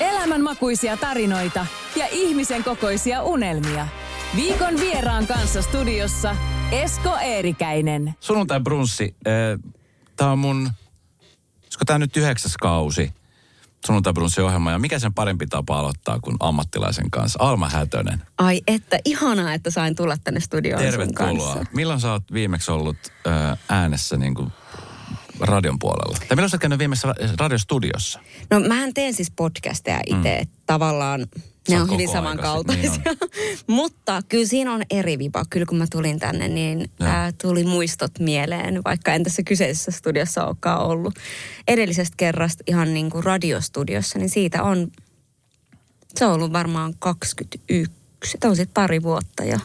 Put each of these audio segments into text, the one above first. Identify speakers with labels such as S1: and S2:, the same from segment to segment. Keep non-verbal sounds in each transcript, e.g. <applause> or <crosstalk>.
S1: Elämänmakuisia tarinoita ja ihmisen kokoisia unelmia. Viikon vieraan kanssa studiossa Esko Eerikäinen.
S2: Sunnuntai brunssi. Tämä on mun, olisiko tämä nyt yhdeksäs kausi sunnuntai brunssi ohjelma. Ja mikä sen parempi tapa aloittaa kuin ammattilaisen kanssa? Alma Hätönen.
S3: Ai että, ihanaa, että sain tulla tänne studioon sun
S2: Tervetuloa.
S3: kanssa.
S2: Milloin sä oot viimeksi ollut ö, äänessä niin kuin radion puolella? Tai milloin sä oot käynyt viimeksi ra- radiostudiossa?
S3: No mähän teen siis podcasteja itse, mm. tavallaan ne on hyvin samankaltaisia. <laughs> Mutta kyllä siinä on eri vipa. Kyllä kun mä tulin tänne, niin ää, tuli muistot mieleen, vaikka en tässä kyseisessä studiossa olekaan ollut. Edellisestä kerrasta ihan niin kuin radiostudiossa, niin siitä on, se on ollut varmaan 21. Se on sitten pari vuotta jo.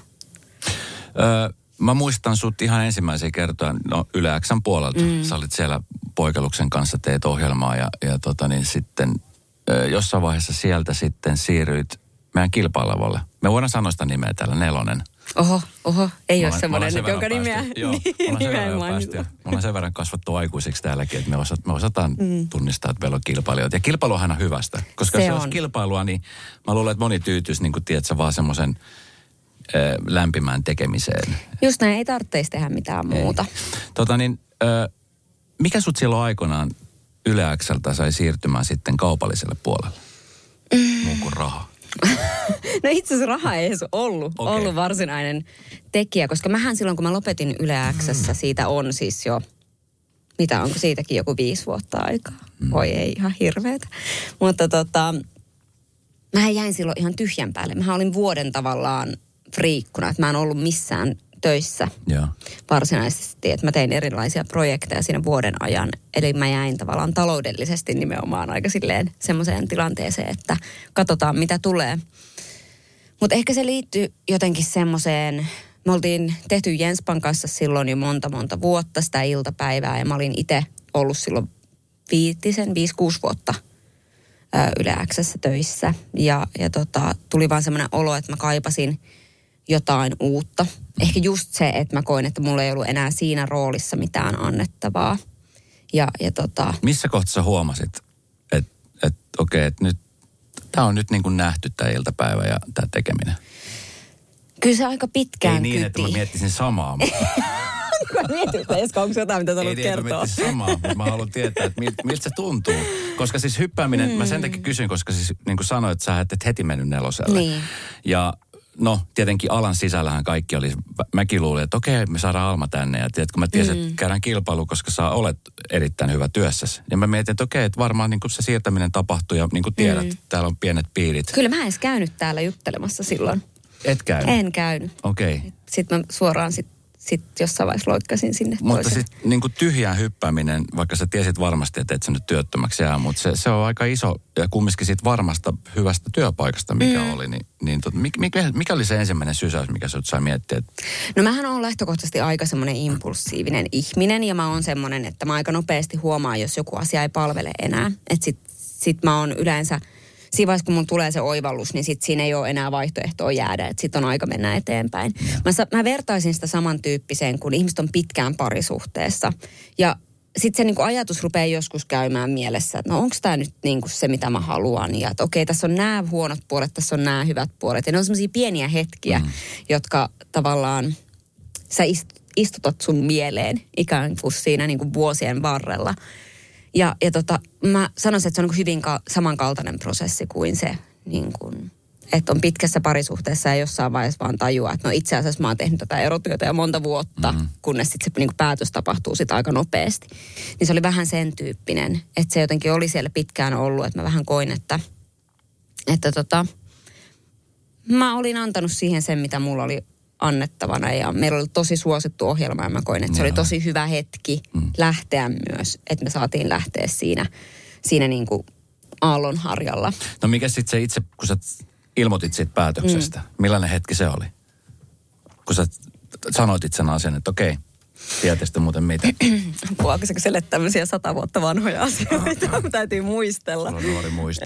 S2: Öö, mä muistan sut ihan ensimmäisiä kertoja, no Yle Xn puolelta. Mm. Sä olit siellä poikeluksen kanssa, teet ohjelmaa ja, ja tota niin sitten ö, jossain vaiheessa sieltä sitten siirryit meidän kilpailevalle. Me voidaan sanoa sitä nimeä täällä, Nelonen.
S3: Oho, oho, ei
S2: Me
S3: ole semmoinen nyt,
S2: sen
S3: jonka nimeä,
S2: päästy- Joo, me ollaan sen <laughs>
S3: nimeä
S2: verran
S3: mainita.
S2: Me ollaan sen verran kasvattu aikuisiksi täälläkin, että me, osat, me osataan mm. tunnistaa, että meillä on kilpailijoita. Ja kilpailu on aina hyvästä, koska
S3: Se
S2: jos
S3: on.
S2: kilpailua, niin mä luulen, että moni tyytyisi, niin kuin tiedät sä, vaan semmoisen lämpimään tekemiseen.
S3: Just näin, ei tarvitsisi tehdä mitään muuta.
S2: Tota niin, ö, mikä sut silloin aikoinaan Yle Xltä sai siirtymään sitten kaupalliselle puolelle? Mm. Muun kuin raha. <laughs>
S3: No itse asiassa raha ei edes ollut, okay. ollut varsinainen tekijä, koska mähän silloin, kun mä lopetin Yle Xssä, siitä on siis jo, mitä onko siitäkin joku viisi vuotta aikaa. Mm. Voi ei, ihan hirveetä. Mutta tota, mä jäin silloin ihan tyhjän päälle. Mä olin vuoden tavallaan friikkuna, että mä en ollut missään töissä
S2: Joo.
S3: varsinaisesti, että mä tein erilaisia projekteja siinä vuoden ajan. Eli mä jäin tavallaan taloudellisesti nimenomaan aika silleen semmoiseen tilanteeseen, että katsotaan mitä tulee. Mutta ehkä se liittyy jotenkin semmoiseen, me oltiin tehty Jenspan kanssa silloin jo monta monta vuotta sitä iltapäivää ja mä olin itse ollut silloin viitisen, viisi, kuusi vuotta Yle Xssä töissä. Ja, ja tota, tuli vaan semmoinen olo, että mä kaipasin jotain uutta. Ehkä just se, että mä koin, että mulla ei ollut enää siinä roolissa mitään annettavaa. Ja, ja tota,
S2: Missä kohtaa sä huomasit, että et, okei, okay, että nyt tämä on nyt niin kuin nähty tämä iltapäivä ja tämä tekeminen?
S3: kyllä se aika pitkään
S2: Ei niin,
S3: kyti.
S2: että mä miettisin samaa. <laughs>
S3: mä mietin, että Esko, onko jotain, mitä sä
S2: Ei
S3: haluat
S2: niin,
S3: kertoa?
S2: miettisin samaa, mutta mä haluan tietää, että miltä, miltä se tuntuu. Koska siis hyppääminen, mm. mä sen takia kysyn, koska siis niin kuin sanoit, sä et heti mennyt neloselle.
S3: Niin.
S2: Ja no, tietenkin alan sisällähän kaikki oli, mäkin luulin, että okei, me saadaan Alma tänne. Ja tiedätkö, mä tiesin, mm. että käydään kilpailu, koska sä olet erittäin hyvä työssäsi. Ja mä mietin, että okei, että varmaan niin kuin se siirtäminen tapahtuu ja niin kuin tiedät, mm. täällä on pienet piirit.
S3: Kyllä mä en edes käynyt täällä juttelemassa silloin.
S2: Et käy.
S3: En käynyt.
S2: Okei. Okay.
S3: Sitten mä suoraan sit, sit jossain vaiheessa loikkasin sinne
S2: Mutta
S3: toiseen.
S2: sitten niin tyhjään hyppääminen, vaikka sä tiesit varmasti, että et sä nyt työttömäksi jää, mutta se, se on aika iso ja kumminkin siitä varmasta hyvästä työpaikasta, mikä mm. oli, niin, niin tot, mikä, mikä oli se ensimmäinen sysäys, mikä sut sai miettiä, että
S3: No mähän on lähtökohtaisesti aika semmoinen impulsiivinen ihminen ja mä oon semmoinen, että mä aika nopeasti huomaan, jos joku asia ei palvele enää. Että sit, sit mä oon yleensä, siinä vaiheessa kun mulla tulee se oivallus, niin sit siinä ei ole enää vaihtoehtoa jäädä, että sit on aika mennä eteenpäin. Mä, sa- mä vertaisin sitä samantyyppiseen, kun ihmiset on pitkään parisuhteessa ja sitten se niinku ajatus rupeaa joskus käymään mielessä, että no onko tämä nyt niinku se, mitä mä haluan. Ja että okei, tässä on nämä huonot puolet, tässä on nämä hyvät puolet. Ja ne on semmoisia pieniä hetkiä, mm. jotka tavallaan sä ist, istutat sun mieleen ikään kuin siinä niin kuin vuosien varrella. Ja, ja tota, mä sanoisin, että se on niin kuin hyvin ka- samankaltainen prosessi kuin se, niin kuin, että on pitkässä parisuhteessa ja jossain vaiheessa vaan tajuaa, että no itse asiassa mä oon tehnyt tätä erotyötä jo monta vuotta, mm-hmm. kunnes sitten se niin kuin päätös tapahtuu sit aika nopeasti. Niin se oli vähän sen tyyppinen, että se jotenkin oli siellä pitkään ollut, että mä vähän koin, että, että tota, mä olin antanut siihen sen, mitä mulla oli annettavana ja meillä oli tosi suosittu ohjelma ja mä koin, että se oli tosi hyvä hetki mm. lähteä myös, että me saatiin lähteä siinä, siinä niin kuin Aallonharjalla.
S2: No mikä sitten se itse, kun sä ilmoitit siitä päätöksestä, mm. millainen hetki se oli? Kun sä sanoitit sen asian, että okei, Tiedätte muuten mitä? <clears throat>
S3: Sille tämmöisiä sata vuotta vanhoja asioita, no. täytyy muistella.
S2: Mulla on nuori muisti.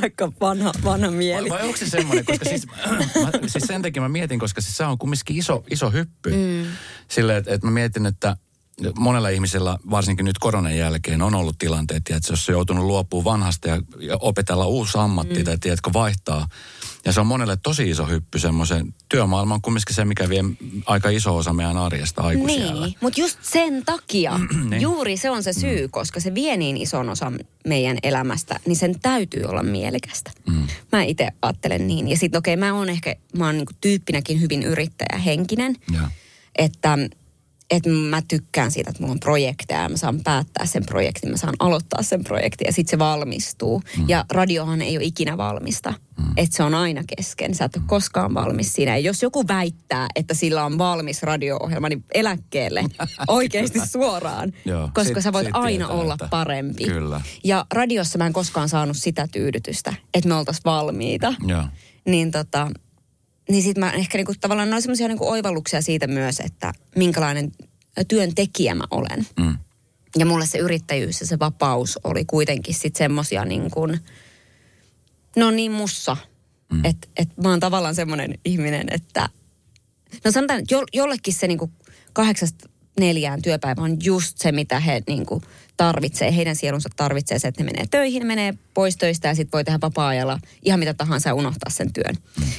S3: Vaikka vanha, vanha mieli.
S2: Vai, vai onko se semmoinen, koska siis, <laughs> <clears throat> mä, siis sen takia mä mietin, koska siis se on kumminkin iso, iso hyppy. Mm. Silleen, että, että mä mietin, että monella ihmisellä, varsinkin nyt koronan jälkeen, on ollut tilanteet, että jos on joutunut luopumaan vanhasta ja, ja opetella uusi ammatti mm. tai tiedätkö, vaihtaa. Ja se on monelle tosi iso hyppy semmoisen. Työmaailma on kumminkin se, mikä vie aika iso osa meidän arjesta aikuisiellä.
S3: Niin, mutta just sen takia, <clears throat> niin. juuri se on se syy, mm. koska se vie niin ison osan meidän elämästä, niin sen täytyy olla mielekästä. Mm. Mä itse ajattelen niin. Ja sitten okei, okay, mä oon ehkä, mä oon niinku tyyppinäkin hyvin yrittäjähenkinen. Ja. Että että mä tykkään siitä, että mulla on projekteja ja mä saan päättää sen projektin, mä saan aloittaa sen projektin ja sitten se valmistuu. Mm. Ja radiohan ei ole ikinä valmista, mm. että se on aina kesken, sä et ole koskaan valmis siinä. Ja jos joku väittää, että sillä on valmis radio-ohjelma, niin eläkkeelle <laughs> oikeasti suoraan, Joo, koska sit, sä voit aina tietää, olla että... parempi.
S2: Kyllä.
S3: Ja radiossa mä en koskaan saanut sitä tyydytystä, että me oltaisiin valmiita.
S2: Joo.
S3: Niin tota, niin sitten mä ehkä niinku, tavallaan noin semmoisia niinku oivalluksia siitä myös, että minkälainen työntekijä mä olen. Mm. Ja mulle se yrittäjyys ja se vapaus oli kuitenkin sitten semmoisia niin kuin, no niin mussa. Mm. Että et mä oon tavallaan semmoinen ihminen, että no sanotaan, että jo, jollekin se niin kuin kahdeksasta neljään työpäivä on just se, mitä he niin kuin, tarvitsee. Heidän sielunsa tarvitsee se, että ne menee töihin, menee pois töistä ja sitten voi tehdä vapaa-ajalla ihan mitä tahansa ja unohtaa sen työn.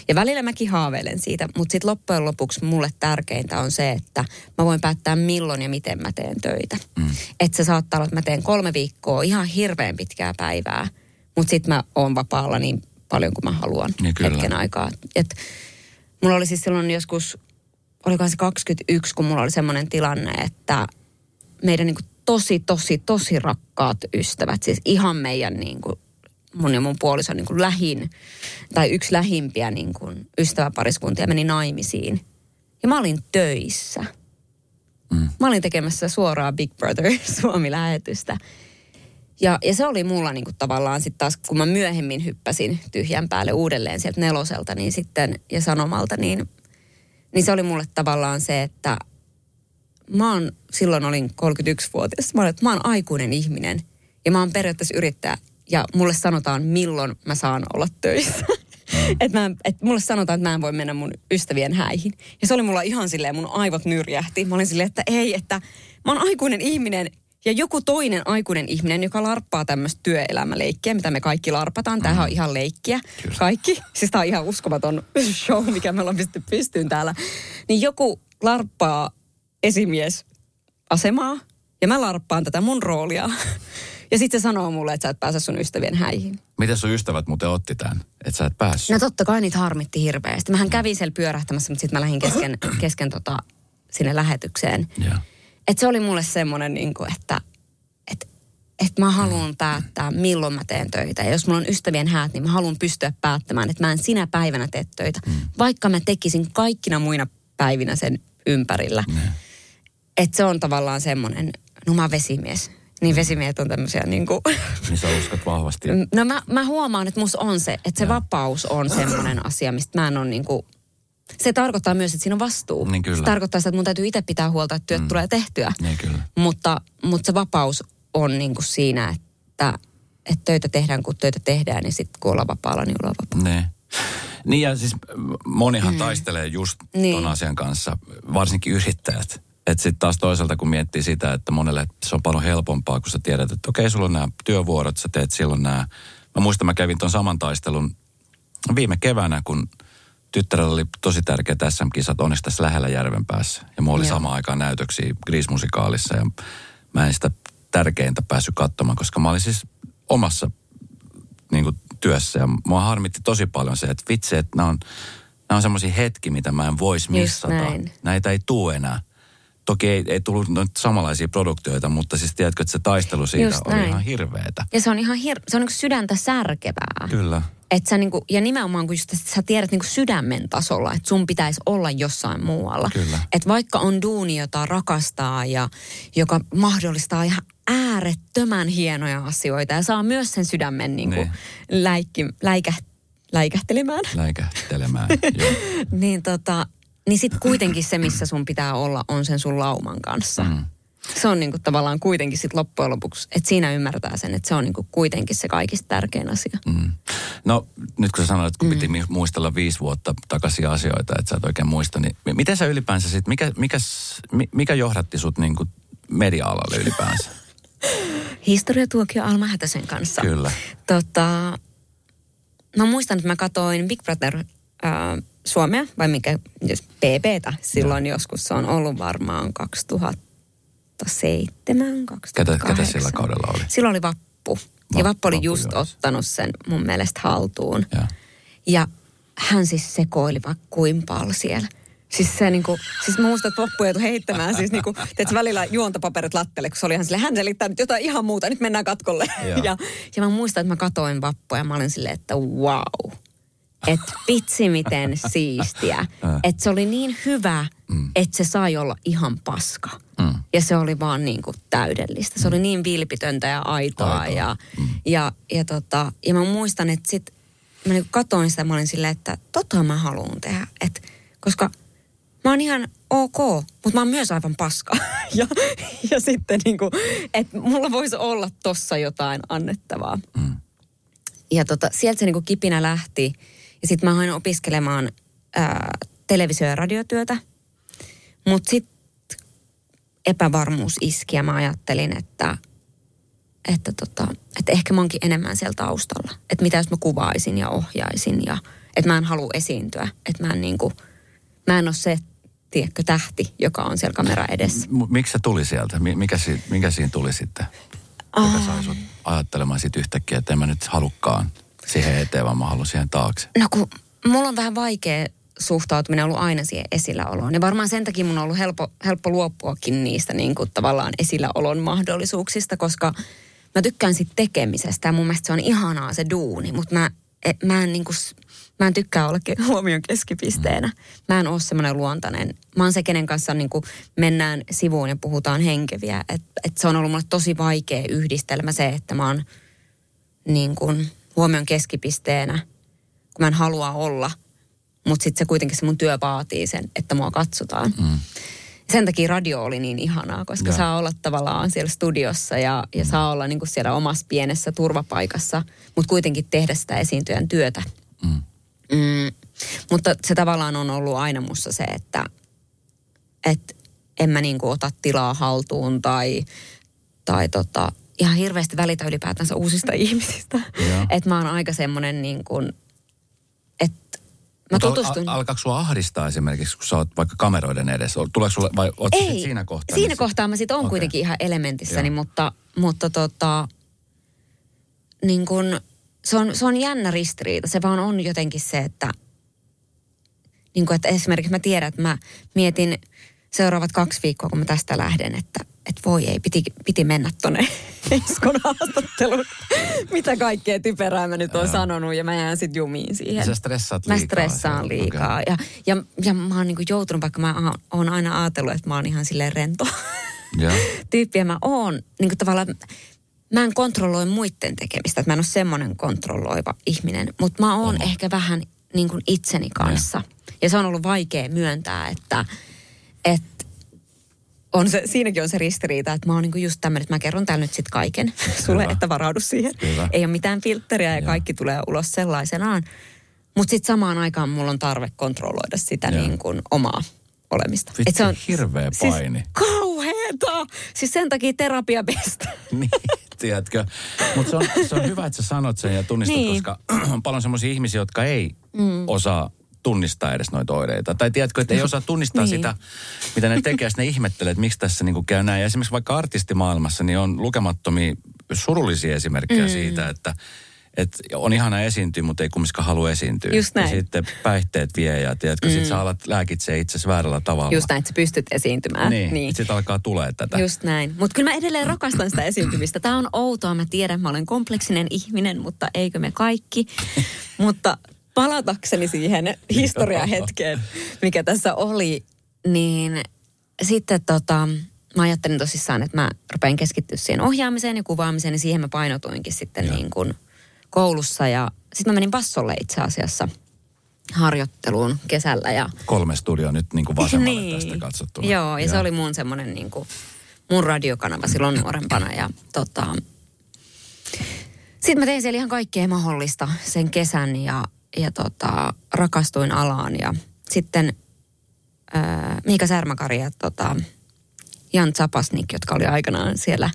S3: Ja välillä mäkin haaveilen siitä, mutta sitten loppujen lopuksi mulle tärkeintä on se, että mä voin päättää milloin ja miten mä teen töitä. Mm. Että se saattaa olla, että mä teen kolme viikkoa ihan hirveän pitkää päivää, mutta sitten mä oon vapaalla niin paljon kuin mä haluan niin hetken aikaa. Et mulla oli siis silloin joskus olikohan se 21, kun mulla oli semmoinen tilanne, että meidän niin kuin tosi, tosi, tosi rakkaat ystävät, siis ihan meidän niin kuin, mun ja mun puolison niin kuin lähin, tai yksi lähimpiä niin kuin ystäväpariskuntia meni naimisiin. Ja mä olin töissä. Mm. Mä olin tekemässä suoraa Big Brother <laughs> Suomi-lähetystä. Ja, ja se oli mulla niin kuin tavallaan sitten taas, kun mä myöhemmin hyppäsin tyhjän päälle uudelleen sieltä neloselta niin sitten, ja sanomalta, niin niin se oli mulle tavallaan se, että mä oon, silloin olin 31-vuotias, mä olin, että mä oon aikuinen ihminen ja mä oon periaatteessa yrittäjä ja mulle sanotaan milloin mä saan olla töissä. Mm. <laughs> että et mulle sanotaan, että mä en voi mennä mun ystävien häihin. Ja se oli mulla ihan silleen, mun aivot nyrjähti. Mä olin silleen, että ei, että mä oon aikuinen ihminen ja joku toinen aikuinen ihminen, joka larppaa tämmöistä työelämäleikkiä, mitä me kaikki larpataan. Tämähän on mm. ihan leikkiä. Kyllä. Kaikki. Siis tämä on ihan uskomaton <laughs> show, mikä me ollaan pistetty pystyyn täällä. Niin joku larppaa esimies asemaa ja mä larppaan tätä mun roolia. <laughs> Ja sitten se sanoo mulle, että sä et pääse sun ystävien häihin.
S2: Miten sun ystävät muuten otti tämän, että sä et päässyt?
S3: No totta kai niitä harmitti hirveästi. Mähän kävin siellä pyörähtämässä, mutta sitten mä lähdin kesken, <clears throat> kesken tota, sinne lähetykseen.
S2: Yeah.
S3: Et se oli mulle semmoinen, niin kuin, että et, et mä haluan päättää, milloin mä teen töitä. Ja jos mulla on ystävien häät, niin mä haluan pystyä päättämään, että mä en sinä päivänä tee töitä. Mm. Vaikka mä tekisin kaikkina muina päivinä sen ympärillä. Mm. Että se on tavallaan semmoinen, no mä vesimies. Niin vesimiehet on tämmöisiä niin kuin... <laughs>
S2: Niin sä uskot vahvasti.
S3: No mä, mä huomaan, että mus on se, että se ja. vapaus on semmoinen asia, mistä mä en ole niin kuin se tarkoittaa myös, että siinä on vastuu.
S2: Niin kyllä.
S3: Se tarkoittaa sitä, että mun täytyy itse pitää huolta, että työt mm. tulee tehtyä.
S2: Niin kyllä.
S3: Mutta, mutta se vapaus on niin kuin siinä, että, että töitä tehdään, kun töitä tehdään, niin sitten kun ollaan vapaalla, niin ollaan vapaalla.
S2: Niin. Niin ja siis monihan mm. taistelee just niin. ton asian kanssa, varsinkin yrittäjät. Että sitten taas toisaalta kun miettii sitä, että monelle se on paljon helpompaa, kun sä tiedät, että okei, sulla on nämä työvuorot, sä teet silloin nämä. Mä muistan, mä kävin ton saman taistelun viime keväänä, kun tyttärellä oli tosi tärkeä SM-kisat onneksi tässä lähellä järven päässä. Ja mulla oli Joo. samaan aikaan näytöksiä Grease-musikaalissa ja mä en sitä tärkeintä päässyt katsomaan, koska mä olin siis omassa niin kuin, työssä ja mua harmitti tosi paljon se, että vitsi, että nämä on, nämä on semmoisia hetki, mitä mä en voisi missata. Näitä ei tule enää. Toki ei, ei tullut noita samanlaisia produktioita, mutta siis tiedätkö, että se taistelu siitä Just oli näin. ihan hirveetä.
S3: Ja se on ihan hir- se on niin sydäntä särkevää.
S2: Kyllä.
S3: Et sä niinku, ja nimenomaan kun just, että sä tiedät niinku sydämen tasolla, että sun pitäisi olla jossain muualla.
S2: Kyllä.
S3: Et vaikka on duuni, jota rakastaa ja joka mahdollistaa ihan äärettömän hienoja asioita ja saa myös sen sydämen niinku
S2: Niin.
S3: läikki, läikä, läikähtelemään,
S2: Läikähtelemään. <laughs>
S3: Niin, tota, niin sitten kuitenkin se, missä sun pitää olla, on sen sun lauman kanssa. Mm. Se on niinku tavallaan kuitenkin sit loppujen lopuksi, että siinä ymmärtää sen, että se on niinku kuitenkin se kaikista tärkein asia.
S2: Mm. No nyt kun sä sanoit, että kun piti mi- muistella viisi vuotta takaisin asioita, että sä et oikein muista, niin mi- miten sä ylipäänsä sit, mikä, mikä, mikä johdatti sut niin kuin media-alalle ylipäänsä? <laughs>
S3: Historiatuokio Alma Hätäsen kanssa.
S2: Kyllä.
S3: Tota, mä muistan, että mä katsoin Big Brother äh, Suomea, vai mikä, jos PPtä silloin joskus. Se on ollut varmaan 2007, 2008.
S2: Ketä, ketä sillä kaudella oli?
S3: Silloin oli Vappu. Ja
S2: Va-
S3: Vappu oli
S2: Vappu,
S3: just
S2: joo.
S3: ottanut sen mun mielestä haltuun.
S2: Ja.
S3: Ja hän siis sekoili vaikka kuin paljon siellä. Siis se niinku, siis mä muistan, että Vappu joutui heittämään siis niinku, teet välillä juontopaperit lattelle, kun se oli ihan sille, hän selittää nyt jotain ihan muuta, nyt mennään katkolle.
S2: Joo.
S3: Ja, ja mä muistan, että mä katoin Vappua ja mä olin silleen, että wow. Että vitsi miten siistiä. Että se oli niin hyvä, että se sai olla ihan paska.
S2: Mm.
S3: Ja se oli vaan niin kuin täydellistä. Se oli niin vilpitöntä ja aitoa.
S2: Aitoa.
S3: Ja, ja, ja, tota, ja mä muistan, että sit mä niin katoin sitä, mä olin silleen, että tota mä haluan tehdä. Et, koska mä oon ihan ok, mutta mä oon myös aivan paska. <laughs> ja, ja sitten niin kuin, että mulla voisi olla tossa jotain annettavaa.
S2: Mm.
S3: Ja tota, sieltä se niin kuin kipinä lähti. Ja sitten mä hain opiskelemaan ää, televisio- ja radiotyötä. Mutta sitten epävarmuus iski ja mä ajattelin, että, että, tota, että ehkä mä oonkin enemmän siellä taustalla. Että mitä jos mä kuvaisin ja ohjaisin ja että mä en halua esiintyä. Että mä en, niinku, mä en ole se, tiedätkö, tähti, joka on siellä kamera edessä.
S2: M- miksi se tuli sieltä? Mi- Mikä, si- mikä siinä tuli sitten? Joka sai sut ajattelemaan sit yhtäkkiä, että en mä nyt halukkaan siihen eteen, vaan mä haluan siihen taakse.
S3: No kun mulla on vähän vaikea suhtautuminen ollut aina siihen esilläoloon. Ja varmaan sen takia mun on ollut helppo, helppo luopuakin niistä niin kuin tavallaan esilläolon mahdollisuuksista, koska mä tykkään sit tekemisestä ja mun mielestä se on ihanaa se duuni, mutta mä, et, mä, en niin kuin, mä en tykkää olla huomion keskipisteenä. Mä en ole semmoinen luontainen. Mä oon se, kenen kanssa niin kuin mennään sivuun ja puhutaan henkeviä. Et, et se on ollut mulle tosi vaikea yhdistelmä se, että mä oon niin kuin huomion keskipisteenä, kun mä en halua olla. Mutta sitten se kuitenkin se mun työ vaatii sen, että mua katsotaan. Mm. Sen takia radio oli niin ihanaa, koska
S2: Joo.
S3: saa olla tavallaan siellä studiossa ja, ja
S2: Mm.
S3: saa olla niin kuin siellä omassa pienessä turvapaikassa, mutta kuitenkin tehdä sitä esiintyjän työtä.
S2: Mm.
S3: Mm, mutta se tavallaan on ollut aina mussa se, että et en mä niinku ota tilaa haltuun tai, tai tota, ihan hirveästi välitä ylipäätänsä uusista <laughs> ihmisistä. Että mä oon aika semmoinen niin kuin, että mä tutustun...
S2: al- alkaako sua ahdistaa esimerkiksi, kun sä oot vaikka kameroiden edessä? Tuleeko sulle, vai oot sit
S3: Ei,
S2: siinä kohtaa?
S3: siinä
S2: niin sit-
S3: kohtaa mä sit on
S2: Okei.
S3: kuitenkin ihan elementissäni,
S2: Joo.
S3: mutta, mutta tota, niin kun, se, on, se on jännä ristiriita. Se vaan on jotenkin se, että, niin kun, että esimerkiksi mä tiedän, että mä mietin seuraavat kaksi viikkoa, kun mä tästä lähden, että, että voi ei, piti, piti mennä tonne <laughs> Eskon haastatteluun. Mitä kaikkea typerää mä nyt oon sanonut ja mä jään sit jumiin siihen.
S2: Sä stressaat
S3: Mä
S2: liikaa
S3: stressaan
S2: siellä,
S3: liikaa.
S2: okei.
S3: Ja, ja, ja mä oon niinku joutunut, vaikka mä oon aina ajatellut, että mä oon ihan silleen rento <laughs>
S2: Joo.
S3: tyyppi ja mä oon niinku tavallaan, mä en kontrolloi muiden tekemistä, että mä en ole semmoinen kontrolloiva ihminen, mutta mä oon ehkä vähän niin kuin itseni kanssa. Ja se on ollut vaikea myöntää, että, että on se, siinäkin on se ristiriita, että mä oon niinku just tämmöinen, että mä kerron täällä nyt sit kaiken <laughs> sulle,
S2: Hyvä.
S3: että varaudu siihen.
S2: Hyvä.
S3: Ei ole mitään filtteriä ja
S2: Joo.
S3: kaikki tulee ulos sellaisenaan. Mutta sitten samaan aikaan mulla on tarve kontrolloida sitä niin kuin omaa olemista.
S2: Vitsi,
S3: Et se on
S2: hirveä paini.
S3: Siis kauheeta! Siis sen takia terapia best. <laughs>
S2: niin, tiedätkö. Mutta se on, se on hyvä, että sä sanot sen ja tunnistat,
S3: Niin.
S2: koska <clears throat> on paljon semmoisia ihmisiä, jotka ei mm. osaa tunnistaa edes noita oireita. Tai tiedätkö, että ei osaa tunnistaa <laughs>
S3: Niin.
S2: sitä, mitä ne tekee, ne ihmettelee, että miksi tässä niinku käy näin. Ja esimerkiksi vaikka artistimaailmassa, niin on lukemattomia surullisia esimerkkejä mm. siitä, että että on ihana esiintyä, mutta ei kumminkaan halua esiintyä.
S3: Just näin.
S2: Ja sitten päihteet vie ja tiedätkö, mm. sit sä alat lääkitsee itse väärällä tavalla.
S3: Just näin, että sä pystyt esiintymään.
S2: Niin, niin. sitten alkaa tulee tätä.
S3: Just näin. Mutta kyllä mä edelleen rakastan sitä esiintymistä. Tämä on outoa, mä tiedän, mä olen kompleksinen ihminen, mutta eikö me kaikki. <laughs> mutta palatakseni siihen historiahetkeen, mikä tässä oli, niin sitten tota, mä ajattelin tosissaan, että mä rupean keskittyä siihen ohjaamiseen ja kuvaamiseen, niin siihen mä painotuinkin sitten niin kuin koulussa. Ja sitten mä menin bassolle itse asiassa harjoitteluun kesällä. Ja...
S2: Kolme studio nyt niin kuin vasemmalle <laughs> niin. tästä katsottuna.
S3: Joo, ja, ja. se oli mun semmoinen niin kuin, mun radiokanava silloin nuorempana. Ja tota, sitten mä tein siellä ihan kaikkea mahdollista sen kesän ja, ja tota, rakastuin alaan. Ja sitten ää, Miika Särmäkari ja tota, Jan Zapasnik, jotka oli aikanaan siellä,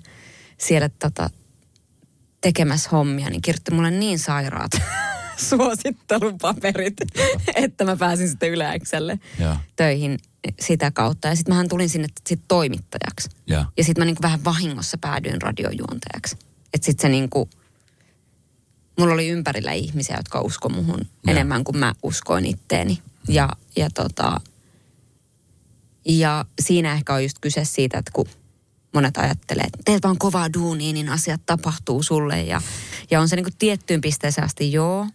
S3: siellä tota, tekemässä hommia, niin kirjoitti mulle niin sairaat <laughs> suosittelupaperit, että mä pääsin sitten yleäkselle töihin sitä kautta. Ja sitten mähän tulin sinne sit toimittajaksi. Ja, ja sitten mä niinku vähän vahingossa päädyin radiojuontajaksi. Että sitten se niinku, mulla oli ympärillä ihmisiä, jotka usko muhun ja. enemmän kuin mä uskoin itteeni. Ja, ja tota, ja siinä ehkä on just kyse siitä, että kun monet ajattelee, että teet vaan kovaa duunia, niin asiat tapahtuu sulle. Ja, ja on se niin kuin tiettyyn pisteeseen asti joo,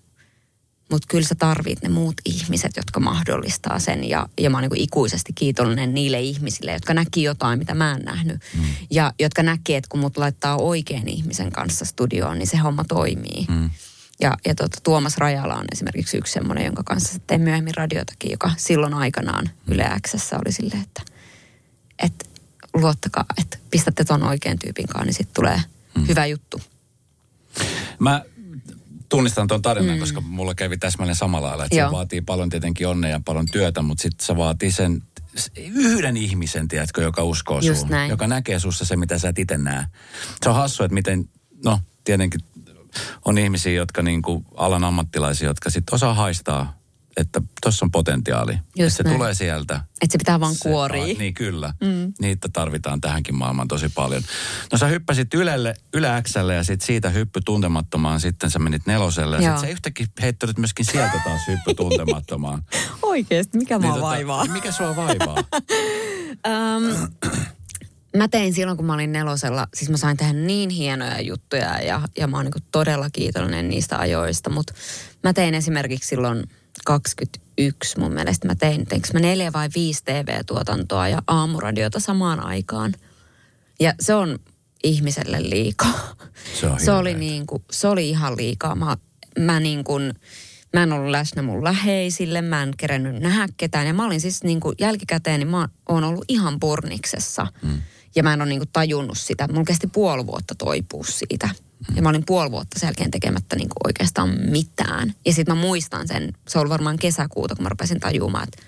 S3: mutta kyllä sä tarvit ne muut ihmiset, jotka mahdollistaa sen. Ja, ja mä oon niin ikuisesti kiitollinen niille ihmisille, jotka näki jotain, mitä mä en nähnyt. Mm. Ja jotka näki, että kun mut laittaa oikean ihmisen kanssa studioon, niin se homma toimii. Mm. Ja, ja tuota, Tuomas Rajala on esimerkiksi yksi semmoinen, jonka kanssa tein myöhemmin radiotakin, joka silloin aikanaan Yle Xssä oli silleen, että, että luottakaa, että pistätte ton oikean tyypin kanssa, niin sitten tulee hmm. hyvä juttu.
S2: Mä tunnistan tuon tarinan, mm. koska mulla kävi täsmälleen samalla lailla, että Joo. se vaatii paljon tietenkin onnea ja paljon työtä, mutta sitten se vaatii sen yhden ihmisen, tiedätkö, joka uskoo Just sun, näin. joka näkee sussa se, mitä sä et itse näe. Se on hassu, että miten, no tietenkin on ihmisiä, jotka niin kuin alan ammattilaisia, jotka sitten osaa haistaa, että tuossa on potentiaali. Just se näin. tulee sieltä.
S3: Että se pitää vaan kuoria. <laughs>
S2: Niin kyllä. Mm. Niitä tarvitaan tähänkin maailmaan tosi paljon. No sä hyppäsit Ylelle, Yle Xlle ja sitten siitä hyppy tuntemattomaan. Sitten sä menit neloselle ja sitten sä yhtäkkiä heittelit myöskin sieltä taas hyppy tuntemattomaan. <laughs>
S3: Oikeesti, mikä niin, mua tota, vaivaa?
S2: Mikä sua vaivaa? <laughs> um,
S3: mä tein silloin, kun mä olin nelosella, siis mä sain tehdä niin hienoja juttuja ja, ja mä oon niin todella kiitollinen niistä ajoista, mutta mä tein esimerkiksi silloin 21 mun mielestä mä tein, teinkö mä neljä vai viisi TV-tuotantoa ja aamuradiota samaan aikaan. Ja se on ihmiselle liikaa.
S2: Se, on
S3: se oli, niin kuin, se oli ihan liikaa. Mä, mä niin kuin, Mä en ollut läsnä mun läheisille, mä en kerennyt nähdä ketään. Ja mä olin siis niin kuin jälkikäteen, niin mä oon ollut ihan purniksessa. Mm. Ja mä en ole niin kuin tajunnut sitä. Mun kesti puoli vuotta toipua siitä. Ja mä olin puoli vuotta sen jälkeen tekemättä niin kuin oikeastaan mitään. Ja sitten mä muistan sen, se oli varmaan kesäkuuta, kun mä rupesin tajumaan, että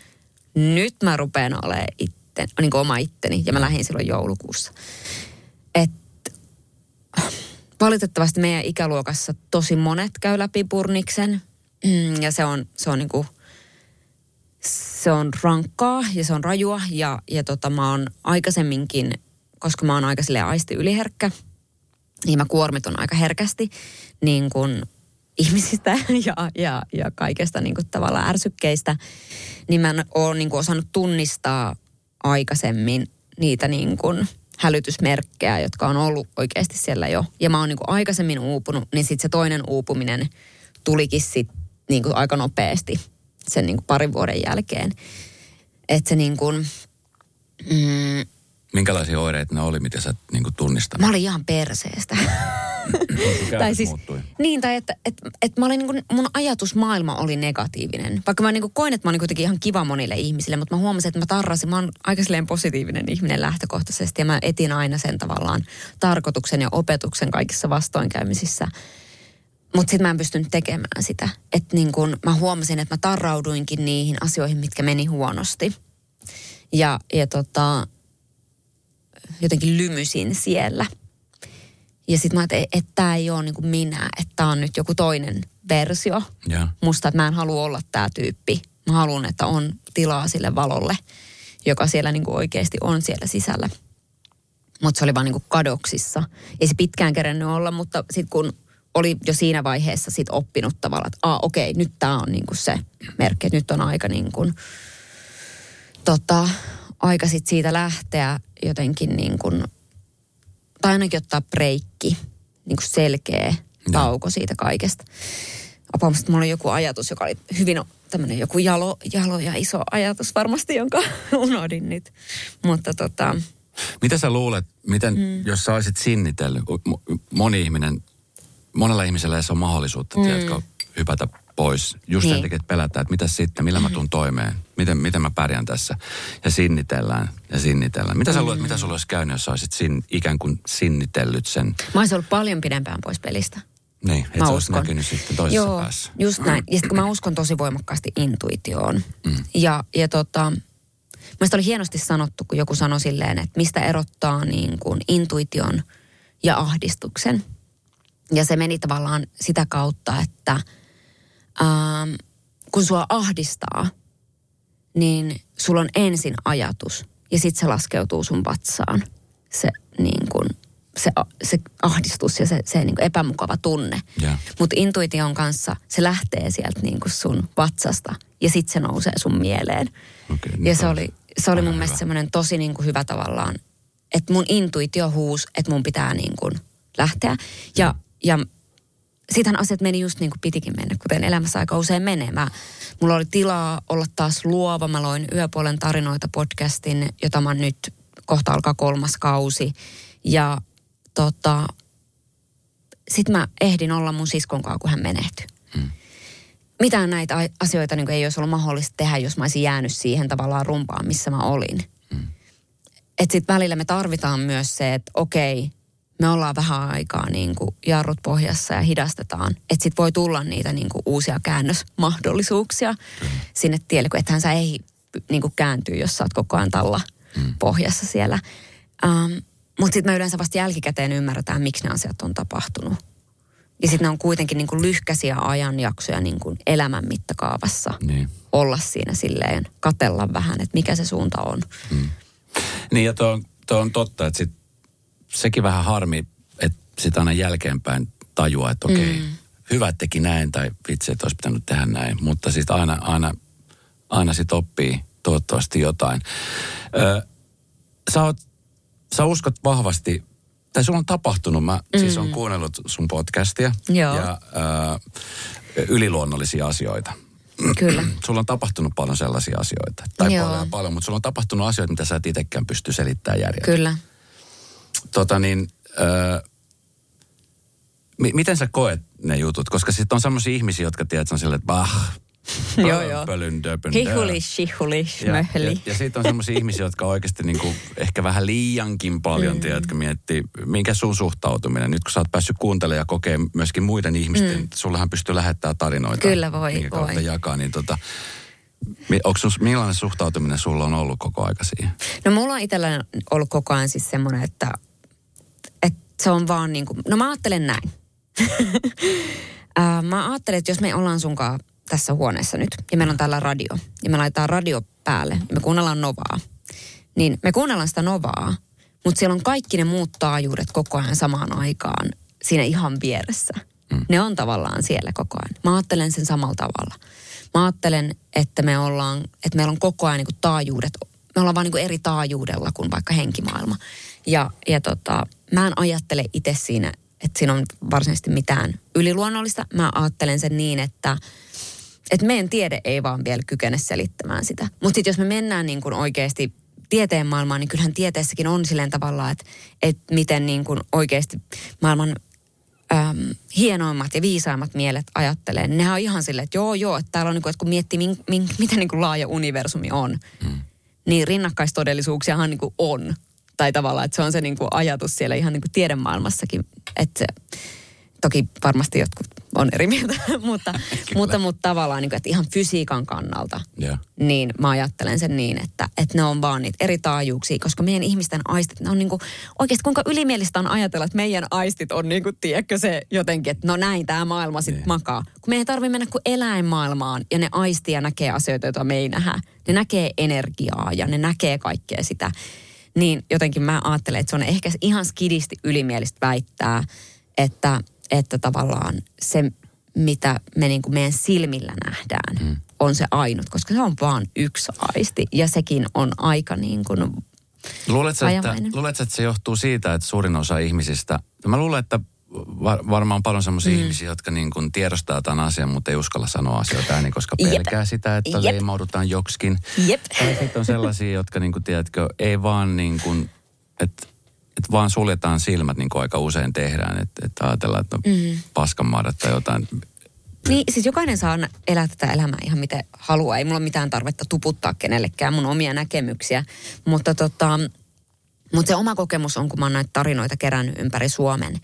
S3: nyt mä rupean olemaan itte, niin kuin oma itteni. Ja mä lähdin silloin joulukuussa. Et, valitettavasti meidän ikäluokassa tosi monet käy läpi purniksen. Mm, ja se on, se on niin kuin, se on rankkaa ja se on rajua ja, ja tota, mä oon aikaisemminkin, koska mä oon aika aisti yliherkkä, niin mä kuormitun aika herkästi niin kuin ihmisistä <laughs> ja, ja, ja kaikesta niin kuin tavallaan ärsykkeistä, niin mä ole niin osannut tunnistaa aikaisemmin niitä niin kuin hälytysmerkkejä, jotka on ollut oikeasti siellä jo. Ja mä oon niin aikaisemmin uupunut, niin sitten se toinen uupuminen tulikin sitten niin kuin aika nopeasti sen niin parin vuoden jälkeen. Että se niin kuin,
S2: mm, Minkälaisia oireita ne oli, mitä sä niin kuin tunnistat?
S3: Mä olin ihan perseestä.
S2: tai siis, muuttui.
S3: Niin, tai että et, et mä olin niin kuin, mun ajatusmaailma oli negatiivinen. Vaikka mä niin kuin koin, että mä olin kuitenkin ihan kiva monille ihmisille, mutta mä huomasin, että mä tarrasin, mä oon aika positiivinen ihminen lähtökohtaisesti ja mä etin aina sen tavallaan tarkoituksen ja opetuksen kaikissa vastoinkäymisissä. Mutta sitten mä en pystynyt tekemään sitä. Että niin kun mä huomasin, että mä tarrauduinkin niihin asioihin, mitkä meni huonosti. Ja, ja tota, jotenkin lymysin siellä. Ja sitten mä ajattelin, että tämä ei ole niin minä, että tämä on nyt joku toinen versio
S2: yeah.
S3: musta, että mä en halua olla tämä tyyppi. Mä haluan, että on tilaa sille valolle, joka siellä niin oikeasti on siellä sisällä. Mutta se oli vaan niin kadoksissa. Ei se pitkään kerennyt olla, mutta sitten kun oli jo siinä vaiheessa sit oppinut tavallaan, että Aa, okei, nyt tämä on niinku se merkki, että nyt on aika niinku, tota, aika sit siitä lähteä jotenkin niin kuin, tai ainakin ottaa breikki, niin kuin selkeä tauko siitä kaikesta. Apa, mulla oli joku ajatus, joka oli hyvin tämmöinen joku jalo, jalo ja iso ajatus varmasti, jonka <laughs> unohdin nyt. Mutta tota...
S2: Mitä sä luulet, miten, mm. jos sä olisit sinnitellyt, moni ihminen, monella ihmisellä ei ole mahdollisuutta, mm. tiedätkö, hypätä pois. Just niin. sen takia, että pelätään, että mitä sitten, millä mä tuun toimeen, miten, miten mä pärjään tässä. Ja sinnitellään ja sinnitellään. Mitä sä luulet, mm. mitä sulla olisi käynyt, jos olisit sin, ikään kuin sinnitellyt sen?
S3: Mä olisin ollut paljon pidempään pois pelistä.
S2: Niin, että se olisi näkynyt sitten toisessa Joo, päässä.
S3: just näin. Ja sitten kun mä uskon tosi voimakkaasti intuitioon. Mm. Ja, ja tota, Mielestäni oli hienosti sanottu, kun joku sanoi silleen, että mistä erottaa niin kuin intuition ja ahdistuksen. Ja se meni tavallaan sitä kautta, että ähm, kun sua ahdistaa, niin sulla on ensin ajatus ja sitten se laskeutuu sun vatsaan. Se niin kuin se, se ahdistus ja se, se niin epämukava tunne. Yeah. Mutta intuition kanssa se lähtee sieltä niin sun vatsasta ja sitten se nousee sun mieleen. Okay, ja se oli, se oli mun mielestä semmoinen tosi niin kuin hyvä tavallaan, että mun intuitio huus, että mun pitää niin kuin lähteä. Ja, ja sitähän asiat meni just niin kuin pitikin mennä, kuten elämässä aika usein menee. Mä, mulla oli tilaa olla taas luova. Mä loin Yöpuolen tarinoita podcastin, jota mä nyt kohta alkaa kolmas kausi. Ja tota, sit mä ehdin olla mun siskon kanssa, kun hän menehtyi. Hmm. Mitään näitä asioita niin ei olisi ollut mahdollista tehdä, jos mä olisin jäänyt siihen tavallaan rumpaan, missä mä olin. Hmm. Että sit välillä me tarvitaan myös se, että okei, me ollaan vähän aikaa niin kuin jarrut pohjassa ja hidastetaan. Että sit voi tulla niitä niin kuin uusia käännösmahdollisuuksia mm. sinne tielle, kun ethän sä ei niin kuin kääntyy, jos sä oot koko ajan talla mm. pohjassa siellä. Um, mutta sitten me yleensä vasta jälkikäteen ymmärretään, miksi ne asiat on tapahtunut. Ja sitten ne on kuitenkin niin kuin lyhkäisiä ajanjaksoja niin kuin elämän mittakaavassa. Niin. Olla siinä silleen, katella vähän, että mikä se suunta on. Mm.
S2: Niin ja tuo on, on totta, että sit, sekin vähän harmi, että sitä aina jälkeenpäin tajua, että okei, mm. hyvä teki näin tai vitsi, että olisi pitänyt tehdä näin. Mutta sitten aina, aina, aina sit oppii toivottavasti jotain. Ö, sä oot sä uskot vahvasti, tai sulla on tapahtunut, mä mm. siis on mm. kuunnellut sun podcastia Joo. ja äh, yliluonnollisia asioita.
S3: Kyllä. <clears throat>
S2: sulla on tapahtunut paljon sellaisia asioita. Tai Joo. paljon paljon, mutta sulla on tapahtunut asioita, mitä sä et itsekään pysty selittämään järjellä.
S3: Kyllä.
S2: Tota niin, äh, m- miten sä koet ne jutut? Koska sitten on sellaisia ihmisiä, jotka tiedät, että on silleen, että bah, <laughs>
S3: joo, joo. Hihuli, shihuli,
S2: smöhli. Ja, ja, ja sitten on sellaisia <laughs> ihmisiä, jotka oikeasti niinku ehkä vähän liiankin paljon, mm. tiedätkö, miettii, minkä sun suhtautuminen. Nyt kun sä oot päässyt kuuntelemaan ja kokee myöskin muiden ihmisten, mm. sullehan pystyy lähettämään tarinoita.
S3: Kyllä voi, voi.
S2: jakaa, niin tota, Onko sus, millainen suhtautuminen sulla on ollut koko aika siihen?
S3: No mulla on itsellä ollut koko ajan siis semmoinen, että, että se on vaan niin kuin, no mä ajattelen näin. <laughs> mä ajattelen, että jos me ollaan sunkaan tässä huoneessa nyt ja meillä on täällä radio ja me laitetaan radio päälle ja me kuunnellaan Novaa, niin me kuunnellaan sitä Novaa, mutta siellä on kaikki ne muut taajuudet koko ajan samaan aikaan siinä ihan vieressä. Mm. Ne on tavallaan siellä koko ajan. Mä ajattelen sen samalla tavalla. Mä ajattelen, että me ollaan, että meillä on koko ajan niin taajuudet, me ollaan vaan niin eri taajuudella kuin vaikka henkimaailma. Ja, ja tota, mä en ajattele itse siinä, että siinä on varsinaisesti mitään yliluonnollista. Mä ajattelen sen niin, että että meidän tiede ei vaan vielä kykene selittämään sitä. Mutta sitten jos me mennään niin kuin oikeasti tieteen maailmaan, niin kyllähän tieteessäkin on silleen tavallaan, että, että miten niin kuin oikeasti maailman äm, hienoimmat ja viisaimmat mielet ajattelee. Nehän on ihan silleen, että joo joo, että täällä on niin kuin, että kun miettii, min, min, mitä niin kuin laaja universumi on, hmm. niin rinnakkaistodellisuuksiahan niin kuin on. Tai tavallaan, että se on se niin kuin ajatus siellä ihan niin kuin tiedemaailmassakin, että toki varmasti jotkut on eri mieltä, <laughs> mutta, mutta, mutta tavallaan niin kuin, että ihan fysiikan kannalta, yeah. niin mä ajattelen sen niin, että, että ne on vaan niitä eri taajuuksia, koska meidän ihmisten aistit, ne on niin kuin, oikeasti kuinka ylimielistä on ajatella, että meidän aistit on niin kuin, tiedätkö se jotenkin, että no näin tämä maailma sitten yeah. makaa. Kun meidän ei tarvitse mennä kuin eläinmaailmaan ja ne aistia näkee asioita, joita me ei nähdä. Ne näkee energiaa ja ne näkee kaikkea sitä. Niin jotenkin mä ajattelen, että se on ehkä ihan skidisti ylimielistä väittää, että että tavallaan se, mitä me niin kuin meidän silmillä nähdään, mm. on se ainut, koska se on vaan yksi aisti ja sekin on aika niin kuin
S2: Luuletko, että, luuletko, että se johtuu siitä, että suurin osa ihmisistä, mä luulen, että var, varmaan paljon sellaisia mm. ihmisiä, jotka niin kuin tiedostaa tämän asian, mutta ei uskalla sanoa asioita ääni, koska pelkää Jep. sitä, että Jep. leimaudutaan joksikin.
S3: Jep.
S2: Tai sitten on sellaisia, jotka niin kuin, tiedätkö, ei vaan niin kuin, että että vaan suljetaan silmät niin kuin aika usein tehdään, että, että ajatellaan, että no, mm. paskanmaadat tai jotain.
S3: Niin, siis jokainen saa elää tätä elämää ihan miten haluaa. Ei mulla ole mitään tarvetta tuputtaa kenellekään mun omia näkemyksiä. Mutta tota, mutta se oma kokemus on, kun mä oon näitä tarinoita kerännyt ympäri Suomen,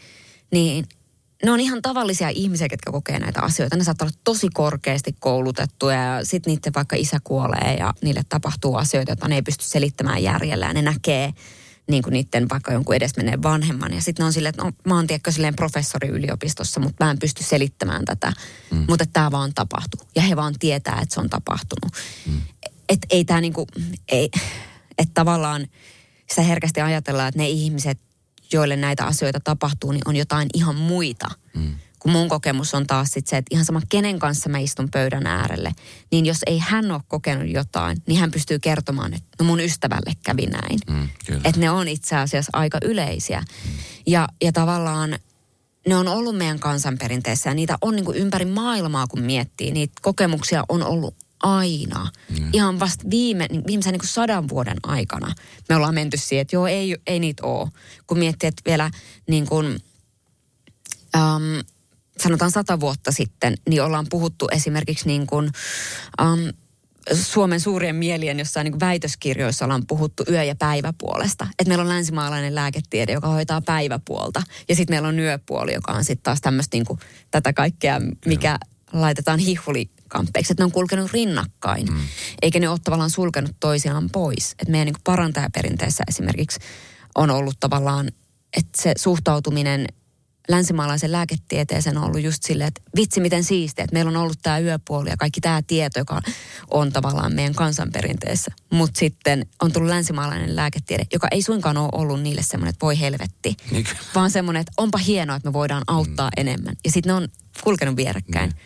S3: niin ne on ihan tavallisia ihmisiä, jotka kokee näitä asioita. Ne saattaa olla tosi korkeasti koulutettuja ja sitten niiden vaikka isä kuolee ja niille tapahtuu asioita, joita ne ei pysty selittämään järjellä ja ne näkee niin kuin niiden vaikka jonkun edesmenneen vanhemman. Ja sitten ne on silleen, että no, mä oon tiedätkö silleen professori yliopistossa, mutta mä en pysty selittämään tätä. Mm. Mutta tämä vaan tapahtuu. Ja he vaan tietää, että se on tapahtunut. Mm. Että ei tämä niinku, ei, että tavallaan sitä herkästi ajatellaan, että ne ihmiset, joille näitä asioita tapahtuu, niin on jotain ihan muita. Mm. Kun mun kokemus on taas sit se, että ihan sama kenen kanssa mä istun pöydän äärelle, niin jos ei hän ole kokenut jotain, niin hän pystyy kertomaan, että no mun ystävälle kävi näin. Mm, että ne on itse asiassa aika yleisiä. Mm. Ja, ja tavallaan ne on ollut meidän kansanperinteessä ja niitä on niin kuin ympäri maailmaa, kun miettii. Niitä kokemuksia on ollut aina. Mm. Ihan vasta viime, niin viimeisen niin kuin sadan vuoden aikana me ollaan menty siihen, että joo, ei, ei niitä ole. Kun miettii, että vielä niin kuin, sanotaan sata vuotta sitten, niin ollaan puhuttu esimerkiksi niin kuin, um, Suomen suurien mielien jossain niin väitöskirjoissa ollaan puhuttu yö- ja päiväpuolesta. Että meillä on länsimaalainen lääketiede, joka hoitaa päiväpuolta. Ja sitten meillä on yöpuoli, joka on sitten taas tämmöistä niin tätä kaikkea, mikä laitetaan hihuli kamppeiksi, että ne on kulkenut rinnakkain, mm. eikä ne ole tavallaan sulkenut toisiaan pois. Että meidän niin parantajaperinteessä esimerkiksi on ollut tavallaan, että se suhtautuminen länsimaalaisen lääketieteeseen on ollut just silleen, että vitsi miten siistiä, että meillä on ollut tämä yöpuoli ja kaikki tämä tieto, joka on tavallaan meidän kansanperinteessä. Mutta sitten on tullut länsimaalainen lääketiede, joka ei suinkaan ole ollut niille semmoinen, että voi helvetti, niin. vaan semmoinen, että onpa hienoa, että me voidaan auttaa mm. enemmän. Ja sitten ne on kulkenut vierekkäin. Mm.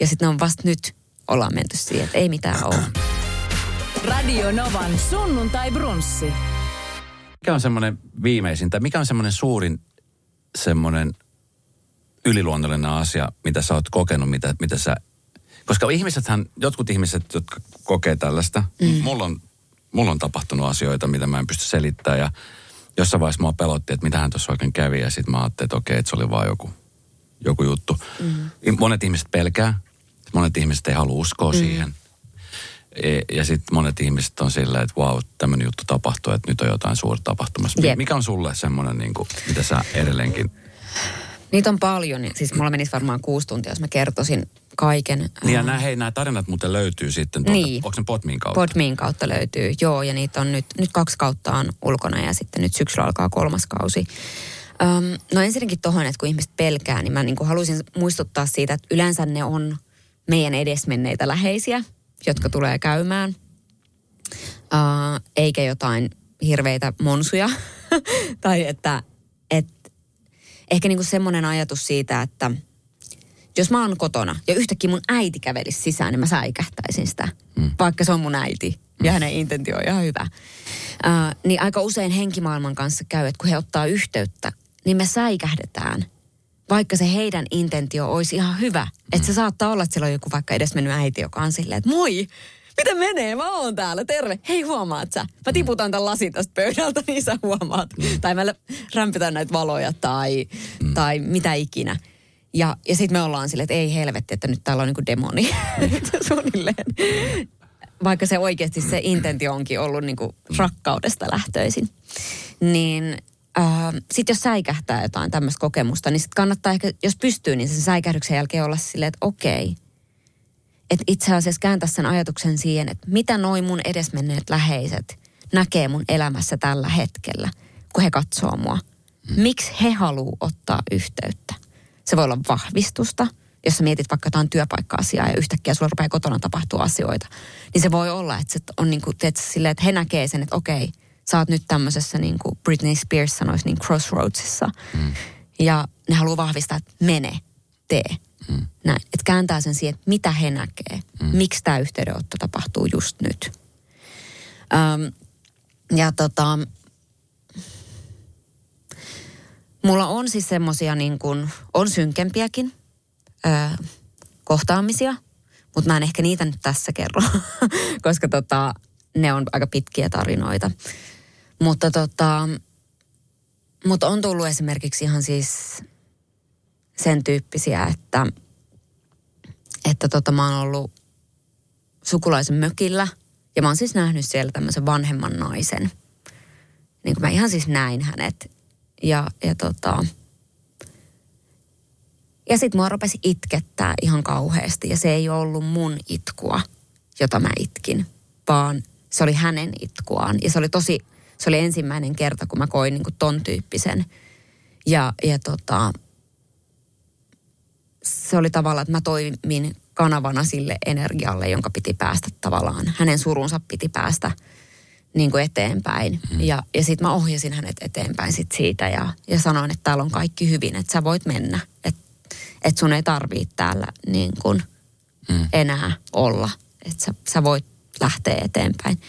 S3: Ja sitten ne on vasta nyt ollaan menty siihen, että ei mitään ole.
S1: Radio Novan sunnuntai brunssi.
S2: Mikä on semmoinen viimeisin, tai mikä on semmoinen suurin semmoinen yliluonnollinen asia, mitä sä oot kokenut, mitä, mitä sä... Koska ihmisethän, jotkut ihmiset, jotka kokee tällaista, mm. mulla, on, mulla on tapahtunut asioita, mitä mä en pysty selittämään ja jossain vaiheessa mua pelotti, että mitähän tuossa oikein kävi ja sitten mä ajattelin, että okei, että se oli vaan joku, joku juttu. Mm. Monet ihmiset pelkää, Monet ihmiset ei halua uskoa mm. siihen. E, ja sitten monet ihmiset on silleen, että vau, wow, tämmöinen juttu tapahtuu, että nyt on jotain suurta tapahtumassa. Yep. Mikä on sulle semmoinen, niin kuin, mitä sä edelleenkin...
S3: Niitä on paljon. Siis mulla menisi varmaan kuusi tuntia, jos mä kertoisin kaiken.
S2: Niin ja nämä, hei, nämä tarinat muuten löytyy sitten tuolta, niin. onko ne Podmin kautta?
S3: Podmin kautta löytyy, joo, ja niitä on nyt, nyt kaksi kautta on ulkona ja sitten nyt syksyllä alkaa kolmas kausi. Um, no ensinnäkin tuohon, että kun ihmiset pelkää, niin mä niin haluaisin muistuttaa siitä, että yleensä ne on meidän edesmenneitä läheisiä, jotka tulee käymään, uh, eikä jotain hirveitä monsuja. <laughs> tai että et, ehkä niinku semmoinen ajatus siitä, että jos mä oon kotona ja yhtäkkiä mun äiti kävelisi sisään, niin mä säikähtäisin sitä, mm. vaikka se on mun äiti ja hänen intentio on ihan hyvä. Uh, niin aika usein henkimaailman kanssa käy, että kun he ottaa yhteyttä, niin me säikähdetään – vaikka se heidän intentio olisi ihan hyvä. Että se saattaa olla, että siellä on joku vaikka edesmennyt äiti, joka on silleen, että moi, miten menee? Mä oon täällä, terve. Hei, huomaat sä? Mä tiputan tämän lasin tästä pöydältä, niin sä huomaat. Mm. Tai mä rämpytän näitä valoja tai, mm. tai mitä ikinä. Ja, ja sitten me ollaan silleen, että ei helvetti, että nyt täällä on niinku demoni <laughs> suunnilleen. Vaikka se oikeasti se intentio onkin ollut niinku rakkaudesta lähtöisin. Niin äh, sitten jos säikähtää jotain tämmöistä kokemusta, niin sitten kannattaa ehkä, jos pystyy, niin sen säikähdyksen jälkeen olla silleen, että okei. Että itse asiassa kääntää sen ajatuksen siihen, että mitä noin mun edesmenneet läheiset näkee mun elämässä tällä hetkellä, kun he katsoo mua. Miksi he haluaa ottaa yhteyttä? Se voi olla vahvistusta, jos sä mietit vaikka jotain työpaikka-asiaa ja yhtäkkiä sulla rupeaa kotona tapahtua asioita. Niin se voi olla, että se on niin kuin, teet, silleen, että he näkee sen, että okei – sä oot nyt tämmöisessä niin kuin Britney Spears sanoisi, niin crossroadsissa. Mm. Ja ne haluaa vahvistaa, että mene, tee. Mm. Näin. Että kääntää sen siihen, että mitä he näkee. Mm. Miksi tämä yhteydenotto tapahtuu just nyt. Öm, ja tota, mulla on siis semmosia niin kuin, on synkempiäkin ö, kohtaamisia, mutta mä en ehkä niitä nyt tässä kerro, <laughs> koska tota, ne on aika pitkiä tarinoita. Mutta tota, mutta on tullut esimerkiksi ihan siis sen tyyppisiä, että, että tota, mä oon ollut sukulaisen mökillä ja mä oon siis nähnyt siellä tämmöisen vanhemman naisen. Niin kuin mä ihan siis näin hänet. Ja, ja tota, ja sit mua rupesi itkettää ihan kauheasti ja se ei ollut mun itkua, jota mä itkin, vaan se oli hänen itkuaan. Ja se oli tosi, se oli ensimmäinen kerta, kun mä koin niin kuin ton tyyppisen. Ja, ja tota, se oli tavallaan, että mä toimin kanavana sille energialle, jonka piti päästä tavallaan. Hänen surunsa piti päästä niin kuin eteenpäin. Mm. Ja, ja sitten mä ohjasin hänet eteenpäin sit siitä ja, ja sanoin, että täällä on kaikki hyvin, että sä voit mennä. Että et sun ei tarvitse täällä niin kuin mm. enää olla. Että sä, sä voit lähteä eteenpäin.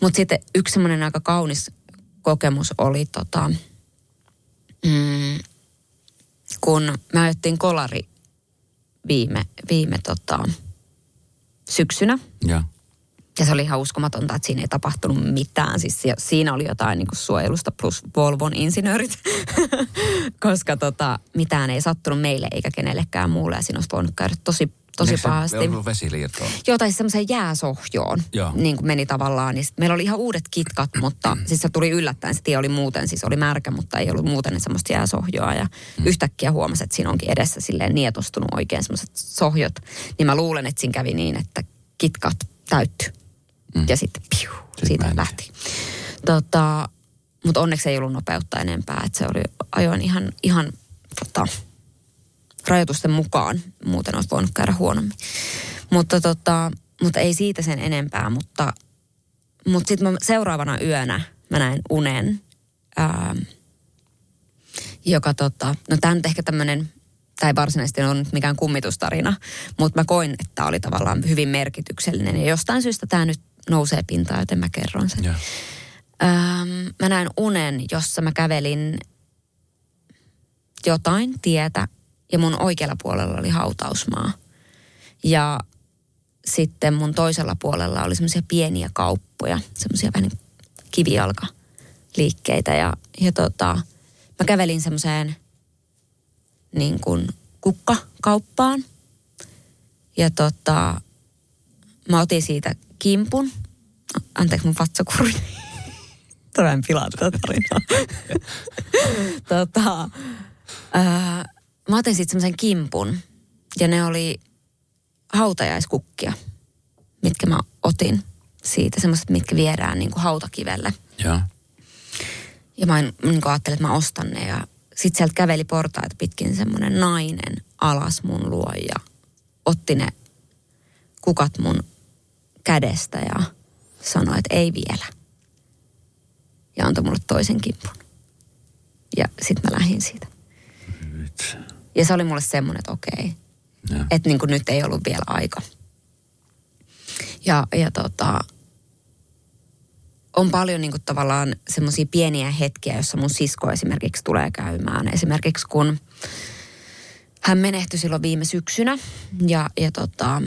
S3: Mutta sitten yksi semmoinen aika kaunis kokemus oli tota, mm, kun me ajettiin kolari viime, viime tota, syksynä.
S2: Ja.
S3: Ja se oli ihan uskomatonta, että siinä ei tapahtunut mitään. Siis siinä oli jotain niin kuin suojelusta plus Volvon insinöörit, <laughs> koska tota, mitään ei sattunut meille eikä kenellekään muulle. Ja siinä olisi voinut käydä tosi tosi
S2: Eikö
S3: pahasti.
S2: Se ollut vesiliirtoa.
S3: Joo, tai semmoiseen jääsohjoon
S2: Joo.
S3: niin kuin meni tavallaan. Niin meillä oli ihan uudet kitkat, mutta siis se tuli yllättäen. Se tie oli muuten, siis oli märkä, mutta ei ollut muuten semmoista jääsohjoa. Ja mm. yhtäkkiä huomasin, että siinä onkin edessä silleen nietostunut oikein semmoiset sohjot. Niin mä luulen, että siinä kävi niin, että kitkat täytty. Mm. Ja sitten piu,
S2: Sitten
S3: siitä
S2: meni.
S3: lähti. Tota, mutta onneksi ei ollut nopeutta enempää. Että se oli ajoin ihan, ihan tota, rajoitusten mukaan. Muuten olisi voinut käydä huonommin. Mutta, tota, mutta ei siitä sen enempää. Mutta, mutta sitten seuraavana yönä mä näin unen, ää, joka tota, no tämä nyt ehkä tämmöinen, tämä ei varsinaisesti ole nyt mikään kummitustarina, mutta mä koin, että tämä oli tavallaan hyvin merkityksellinen. Ja jostain syystä tämä nyt nousee pintaan, joten mä kerron sen.
S2: Joo.
S3: Ähm, mä näin unen, jossa mä kävelin jotain tietä ja mun oikealla puolella oli hautausmaa. Ja sitten mun toisella puolella oli semmoisia pieniä kauppoja, semmoisia vähän niin kivijalkaliikkeitä. Ja, ja tota, mä kävelin semmoiseen niin kuin kukkakauppaan. Ja tota, mä otin siitä kimpun. Anteeksi mun vatsakuri. Tämä en pilaa tätä tarinaa. <laughs> tota, ää, mä otin sitten semmoisen kimpun. Ja ne oli hautajaiskukkia, mitkä mä otin siitä. Semmoiset, mitkä viedään niin kuin hautakivelle.
S2: Joo.
S3: Ja mä en, niin kuin ajattelin, että mä ostan ne. Ja sitten sieltä käveli portaita pitkin semmoinen nainen alas mun luo ja otti ne kukat mun kädestä ja sanoi, että ei vielä. Ja antoi mulle toisen kimpun. Ja sitten mä lähdin siitä.
S2: Nyt.
S3: Ja se oli mulle semmoinen, että okei, että niin nyt ei ollut vielä aika. Ja, ja tota, on paljon niin kuin tavallaan semmoisia pieniä hetkiä, jossa mun sisko esimerkiksi tulee käymään. Esimerkiksi kun hän menehtyi silloin viime syksynä ja, ja tota,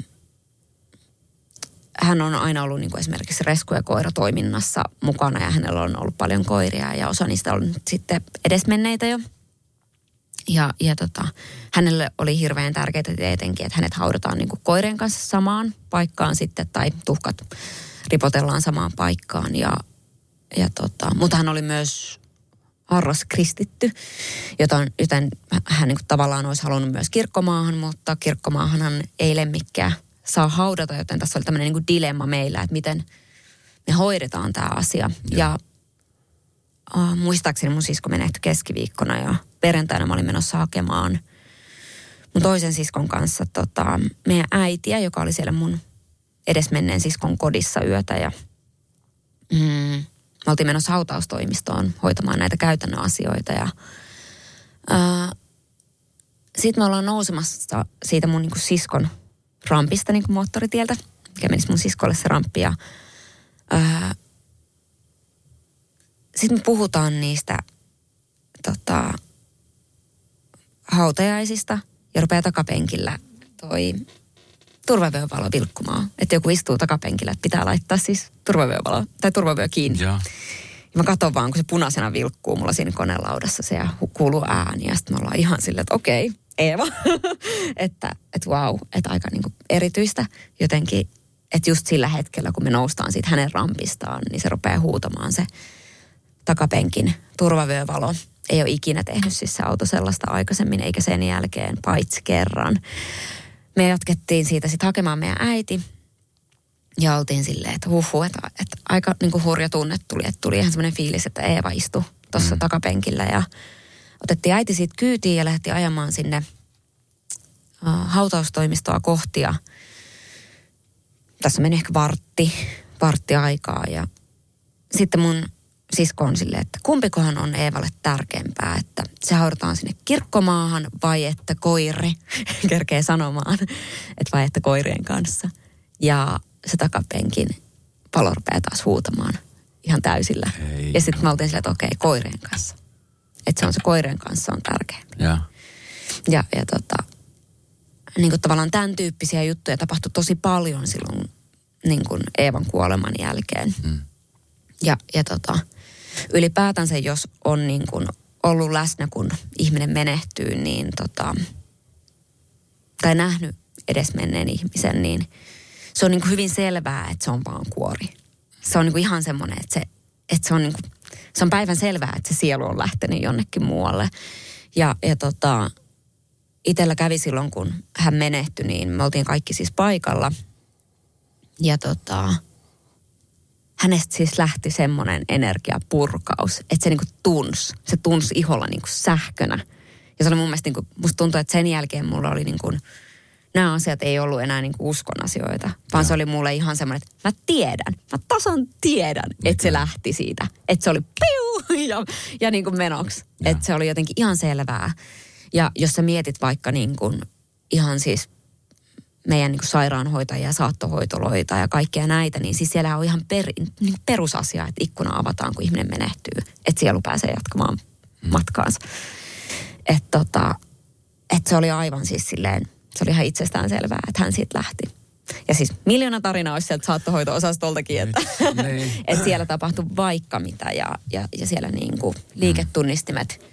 S3: hän on aina ollut niin kuin esimerkiksi resku- ja koiratoiminnassa mukana ja hänellä on ollut paljon koiria ja osa niistä on sitten edesmenneitä jo. Ja, ja tota, hänelle oli hirveän tärkeää tietenkin, että hänet haudataan niin kuin koirien kanssa samaan paikkaan sitten, tai tuhkat ripotellaan samaan paikkaan. Ja, ja tota, mutta hän oli myös harras kristitty, jota, joten hän niin tavallaan olisi halunnut myös kirkkomaahan, mutta kirkkomaahan ei lemmikkää saa haudata, joten tässä oli tämmöinen niin dilemma meillä, että miten me hoidetaan tämä asia. Ja, ja uh, muistaakseni mun sisko menehtyi keskiviikkona ja perjantaina mä olin menossa hakemaan mun toisen siskon kanssa tota, meidän äitiä, joka oli siellä mun edesmenneen siskon kodissa yötä ja mm, me oltiin menossa hautaustoimistoon hoitamaan näitä käytännön asioita ja Sitten me ollaan nousemassa siitä mun niinku siskon rampista niinku moottoritieltä, mikä menisi mun siskolle se ramppi. Ja, sitten me puhutaan niistä tota, hautajaisista ja rupeaa takapenkillä toi turvavyövalo vilkkumaan. Että joku istuu takapenkillä, että pitää laittaa siis turvavyövalo tai turvavyö kiinni.
S2: Ja.
S3: Ja mä katson vaan, kun se punaisena vilkkuu mulla siinä konelaudassa se ja kuuluu ääni. Ja sitten me ollaan ihan silleen, että okei, Eeva. <laughs> että että wow, että aika niinku erityistä jotenkin. Että just sillä hetkellä, kun me noustaan siitä hänen rampistaan, niin se rupeaa huutamaan se takapenkin turvavyövalo. Ei ole ikinä tehnyt siis se auto sellaista aikaisemmin, eikä sen jälkeen, paitsi kerran. Me jatkettiin siitä sitten hakemaan meidän äiti. Ja oltiin silleen, että huhu, että, että aika niin kuin hurja tunne tuli. Että tuli ihan semmoinen fiilis, että Eeva istui tuossa mm. takapenkillä. Ja otettiin äiti siitä kyytiin ja lähti ajamaan sinne uh, hautaustoimistoa kohti. Ja tässä meni ehkä vartti, vartti aikaa. Ja sitten mun sisko on silleen, että kumpikohan on Eevalle tärkeämpää, että se haudataan sinne kirkkomaahan vai että koiri, <laughs> kerkee sanomaan, että vai että koirien kanssa. Ja se takapenkin palo rupeaa taas huutamaan ihan täysillä.
S2: Ei.
S3: Ja sitten me oltiin silleen, että okei, koirien kanssa. Että se on se koirien kanssa on tärkeämpi.
S2: Ja.
S3: Ja, ja tota, niin kuin tavallaan tämän tyyppisiä juttuja tapahtui tosi paljon silloin niin kuin Eevan kuoleman jälkeen.
S2: Mm.
S3: Ja, ja tota, ylipäätänsä, jos on niin kuin ollut läsnä, kun ihminen menehtyy, niin tota, tai nähnyt edesmenneen ihmisen, niin se on niin kuin hyvin selvää, että se on vaan kuori. Se on niin kuin ihan semmoinen, että se, että se on niin kuin, se on päivän selvää, että se sielu on lähtenyt jonnekin muualle. Ja, ja tota, itsellä kävi silloin, kun hän menehtyi, niin me oltiin kaikki siis paikalla. Ja tota, hänestä siis lähti semmoinen energiapurkaus, että se niinku tunsi, se tunsi iholla niinku sähkönä. Ja se oli mun mielestä, niinku, musta tuntuu, että sen jälkeen mulla oli niinku, nämä asiat ei ollut enää niinku uskon asioita, vaan
S2: Joo.
S3: se oli mulle ihan semmoinen, että mä tiedän, mä tasan tiedän, että se lähti siitä. Että se oli piu <laughs> ja, ja niinku menoksi. Että se oli jotenkin ihan selvää. Ja jos sä mietit vaikka niinku ihan siis meidän niin sairaanhoitajia, saattohoitoloita ja kaikkea näitä, niin siis siellä on ihan per, niin perusasia, että ikkuna avataan, kun ihminen menehtyy. Että sielu pääsee jatkamaan matkaansa. Että tota, et se oli aivan siis silleen, se oli ihan itsestään selvää, että hän siitä lähti. Ja siis miljoona tarinaa olisi sieltä saattohoito-osastoltakin, että,
S2: Niin. <laughs>
S3: että siellä tapahtui vaikka mitä ja, ja, ja siellä niin kuin liiketunnistimet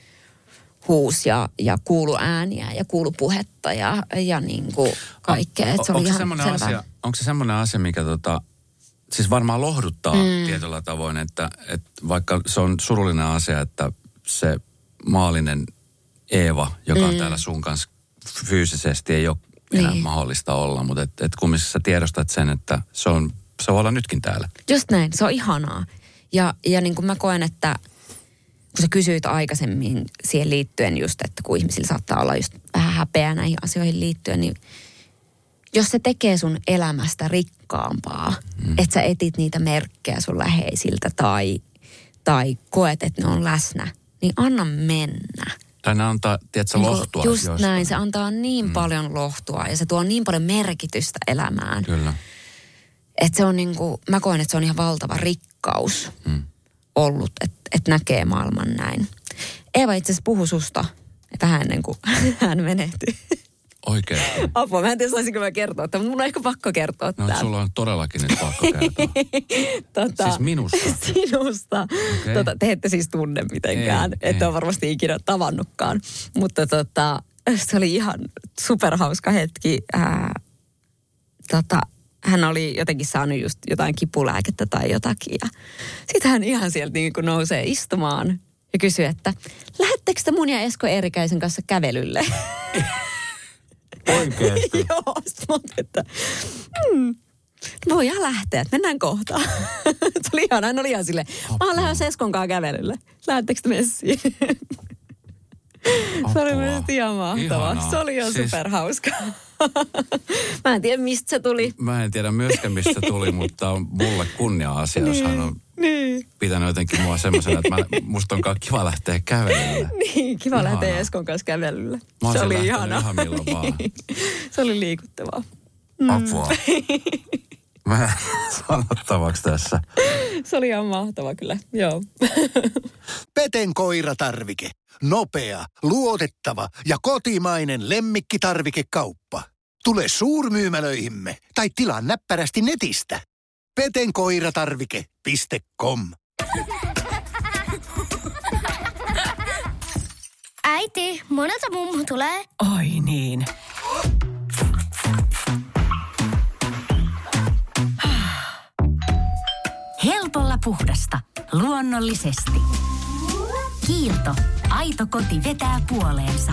S3: huus ja, ja kuulu ääniä ja kuulu puhetta ja, ja niin kuin kaikkea. Että se oli
S2: onko, se
S3: ihan
S2: semmoinen asia, onko se semmoinen asia, mikä tota, siis varmaan lohduttaa mm. tietyllä tavoin, että, että vaikka se on surullinen asia, että se maallinen Eeva, joka on täällä sun kanssa fyysisesti, ei ole enää
S3: Niin.
S2: mahdollista olla, mutta et, et kumminkin sä tiedostat sen, että se on, se voi olla nytkin täällä.
S3: Just näin, se on ihanaa. Ja, ja niin kuin mä koen, että kun sä kysyit aikaisemmin siihen liittyen just, että kun ihmisillä saattaa olla just vähän häpeä näihin asioihin liittyen, niin jos se tekee sun elämästä rikkaampaa, mm. että sä etit niitä merkkejä sun läheisiltä tai, tai koet, että ne on läsnä, niin anna mennä.
S2: Tai ne antaa, tiedätkö,
S3: Niin
S2: lohtua.
S3: Just
S2: jostain.
S3: näin, se antaa niin mm. paljon lohtua ja se tuo niin paljon merkitystä elämään.
S2: Kyllä.
S3: Että se on niin kuin, mä koen, että se on ihan valtava rikkaus
S2: Mm.
S3: ollut, että et näkee maailman näin. Eeva itse asiassa puhui susta vähän ennen kuin <laughs> hän menehtyi.
S2: Oikein.
S3: Apua, mä en tiedä saisinko mä kertoa, mutta mun on ehkä pakko kertoa
S2: No
S3: tämä.
S2: sulla on todellakin nyt pakko kertoa. <laughs>
S3: tota,
S2: Siis minusta?
S3: Sinusta.
S2: Okei.
S3: Tota, te ette siis tunne mitenkään,
S2: Ei,
S3: ette
S2: ei.
S3: ole varmasti ikinä tavannutkaan. Mutta tota, se oli ihan superhauska hetki. Ää, tota, hän oli jotenkin saanut just jotain kipulääkettä tai jotakin. Ja sitten hän ihan sieltä niin kuin nousee istumaan ja kysyy, että lähettekö te mun ja Esko Eerikäisen kanssa kävelylle? <laughs>
S2: Oikeasti. <laughs>
S3: Joo, sitten että mm, voidaan lähteä, että mennään kohta. <laughs> se oli ihan, hän oli ihan silleen, mä oon lähdössä Eskon kanssa kävelylle. Lähettekö te messiin? se oli mielestäni ihan mahtavaa.
S2: Ihanaa.
S3: Se oli ihan
S2: Siis-
S3: superhauska. Mä en tiedä, mistä se tuli.
S2: Mä en tiedä myöskään, mistä tuli, mutta on mulle kunnia-asia, jos hän on
S3: Niin.
S2: pitänyt jotenkin mua semmoisena, että mä, musta on kiva lähteä kävelylle.
S3: niin, kiva Ihana. lähteä Eskon kanssa kävelylle.
S2: Se oli ihana. ihan milloin vaan. <laughs>
S3: se oli liikuttavaa.
S2: Mm. Apua. Mä <laughs> sanottavaksi tässä.
S3: Se oli ihan mahtava kyllä, joo. <laughs>
S4: Peten koiratarvike. Nopea, luotettava ja kotimainen lemmikkitarvikekauppa. Tule suurmyymälöihimme tai tilaa näppärästi netistä. petenkoiratarvike.com
S5: Äiti, monelta mummu tulee?
S1: Oi niin.
S6: Helpolla puhdasta. Luonnollisesti. Kiilto. Aito koti vetää puoleensa.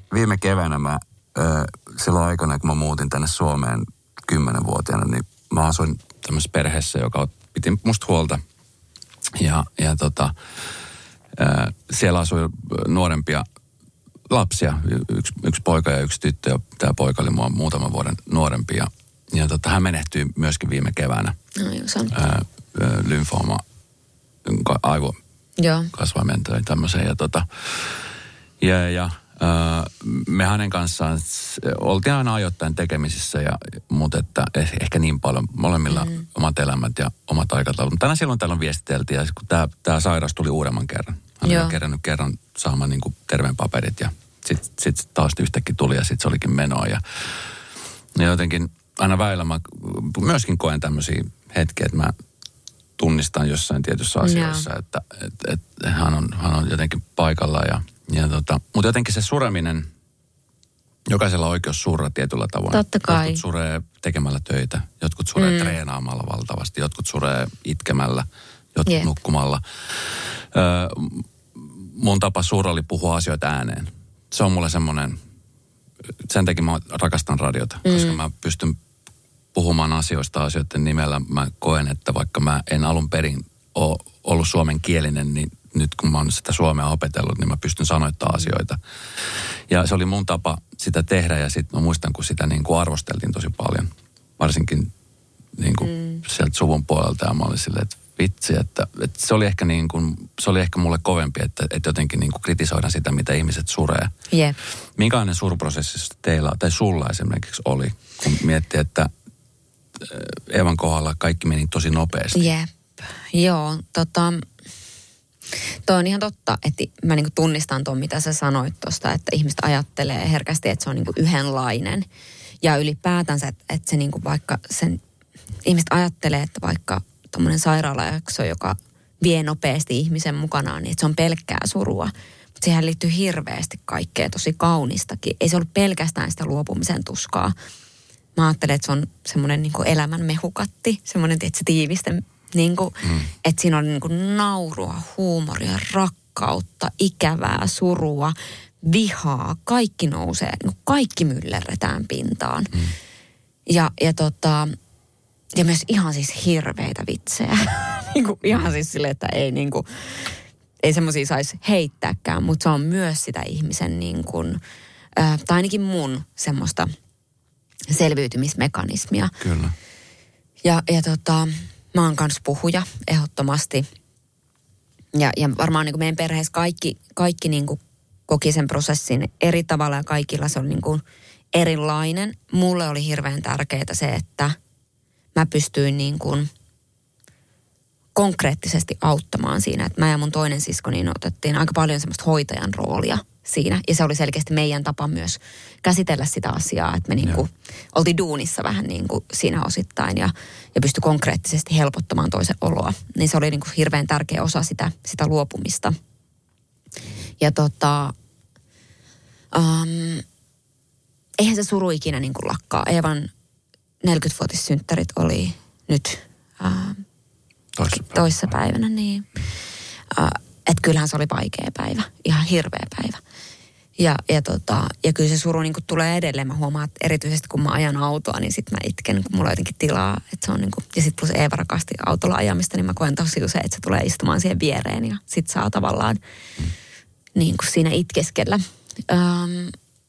S2: viime keväänä mä, ö, silloin aikana, kun mä muutin tänne Suomeen kymmenenvuotiaana, niin mä asuin tämmöisessä perheessä, joka piti musta huolta. Ja, ja tota, ö, siellä asui nuorempia lapsia, yksi, yksi poika ja yksi tyttö. Ja tämä poika oli mua muutaman vuoden nuorempi. Ja, ja tota, hän menehtyi myöskin viime keväänä.
S3: No,
S2: lymfooma, aivo Joo. kasvaimen tai tämmöiseen. Ja tota, ja, ja me hänen kanssaan oltiin aina ajoittain tekemisissä, ja, mutta että eh, ehkä niin paljon molemmilla mm. omat elämät ja omat aikataulut. Tänä silloin täällä viestiteltiin, ja kun tämä, tämä sairaus tuli uudemman kerran. Hän oli kerännyt kerran saamaan niin kuin terveen paperit, ja sitten sit taas yhtäkkiä tuli, ja sitten se olikin menoa. Ja, ja jotenkin aina väillä mä myöskin koen tämmöisiä hetkiä, että mä tunnistan jossain tietyssä asiassa, yeah. että, että, että hän, on, hän on jotenkin paikalla ja ja tota, mutta jotenkin se sureminen, jokaisella on oikeus surra tietyllä tavoin.
S3: Totta kai.
S2: Jotkut suree tekemällä töitä, jotkut suree mm. treenaamalla valtavasti, jotkut suree itkemällä, jotkut yeah. nukkumalla. Ö, mun tapa surra oli puhua asioita ääneen. Se on mulle semmoinen, sen takia mä rakastan radiota, mm. koska mä pystyn puhumaan asioista asioiden nimellä. Mä koen, että vaikka mä en alun perin ole ollut suomenkielinen, niin nyt kun mä oon sitä suomea opetellut, niin mä pystyn sanoittamaan asioita. Ja se oli mun tapa sitä tehdä ja sitten mä muistan, kun sitä niin kuin arvosteltiin tosi paljon. Varsinkin niin kuin mm. sieltä suvun puolelta ja mä olin silleen, että vitsi, että, että se, oli ehkä niin kuin, se oli ehkä mulle kovempi, että, että jotenkin niin kuin kritisoidaan sitä, mitä ihmiset suree.
S3: Yeah.
S2: Minkälainen suruprosessi teillä tai sulla esimerkiksi oli, kun miettii, että Evan kohdalla kaikki meni tosi nopeasti?
S3: Jep. Joo, tota, Toi on ihan totta, että mä niinku tunnistan tuon, mitä sä sanoit tuosta, että ihmiset ajattelee herkästi, että se on niinku yhdenlainen. Ja ylipäätänsä, että, että se niinku vaikka sen, ihmiset ajattelee, että vaikka tuommoinen sairaalajakso, joka vie nopeasti ihmisen mukanaan, niin että se on pelkkää surua. Mutta siihen liittyy hirveästi kaikkea tosi kaunistakin. Ei se ollut pelkästään sitä luopumisen tuskaa. Mä ajattelen, että se on semmoinen niin elämän mehukatti, semmoinen tietysti tiivisten niin kuin, mm. Että siinä on niin kuin naurua, huumoria, rakkautta, ikävää, surua, vihaa. Kaikki nousee, niin kaikki myllerretään pintaan. Mm. Ja, ja, tota, ja myös ihan siis hirveitä vitsejä. <laughs> niin kuin, ihan siis silleen, että ei niin kuin, ei semmoisia saisi heittääkään, mutta se on myös sitä ihmisen niin kuin, äh, tai ainakin mun semmoista selviytymismekanismia.
S2: Kyllä.
S3: Ja, ja tota, mä oon puhuja ehdottomasti. Ja, ja varmaan niin kuin meidän perheessä kaikki, kaikki niin kuin koki sen prosessin eri tavalla ja kaikilla se oli niin kuin erilainen. Mulle oli hirveän tärkeää se, että mä pystyin niin kuin konkreettisesti auttamaan siinä. Että mä ja mun toinen sisko niin otettiin aika paljon semmoista hoitajan roolia – siinä. Ja se oli selkeästi meidän tapa myös käsitellä sitä asiaa, että me niin kuin oltiin duunissa vähän niin kuin siinä osittain ja, ja pystyi konkreettisesti helpottamaan toisen oloa. Niin se oli niin kuin hirveän tärkeä osa sitä, sitä luopumista. Ja tota, um, eihän se suru ikinä niin kuin lakkaa. Evan 40-vuotissynttärit oli nyt uh, toissapäivänä. toissapäivänä niin. Uh, kyllähän se oli vaikea päivä, ihan hirveä päivä. Ja, ja, tota, ja kyllä se suru niin tulee edelleen. Mä huomaan, että erityisesti kun mä ajan autoa, niin sitten mä itken, kun mulla on jotenkin tilaa. Että se on niin kuin, ja sitten plus Eeva rakasti autolla ajamista, niin mä koen tosi usein, että se tulee istumaan siihen viereen ja sitten saa tavallaan niin kuin siinä itkeskellä. Öm,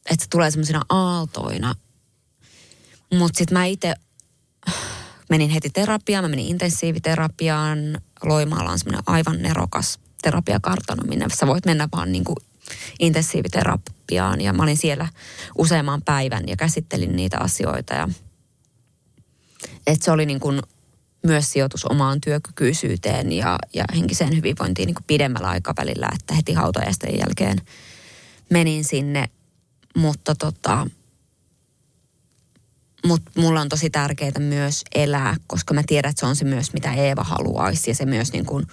S3: että se tulee semmoisina aaltoina. Mutta sitten mä itse menin heti terapiaan, mä menin intensiiviterapiaan. Loimaalla on semmoinen aivan nerokas terapiakartano, minne sä voit mennä vaan niin kuin intensiiviterapiaan. Ja mä olin siellä useamman päivän ja käsittelin niitä asioita. Ja että se oli niin kuin myös sijoitus omaan työkykyisyyteen ja, ja henkiseen hyvinvointiin niin kuin pidemmällä aikavälillä, että heti hautajaisten jälkeen menin sinne, mutta tota, mutta mulla on tosi tärkeää myös elää, koska mä tiedän, että se on se myös, mitä Eeva haluaisi. Ja se myös niin kuin,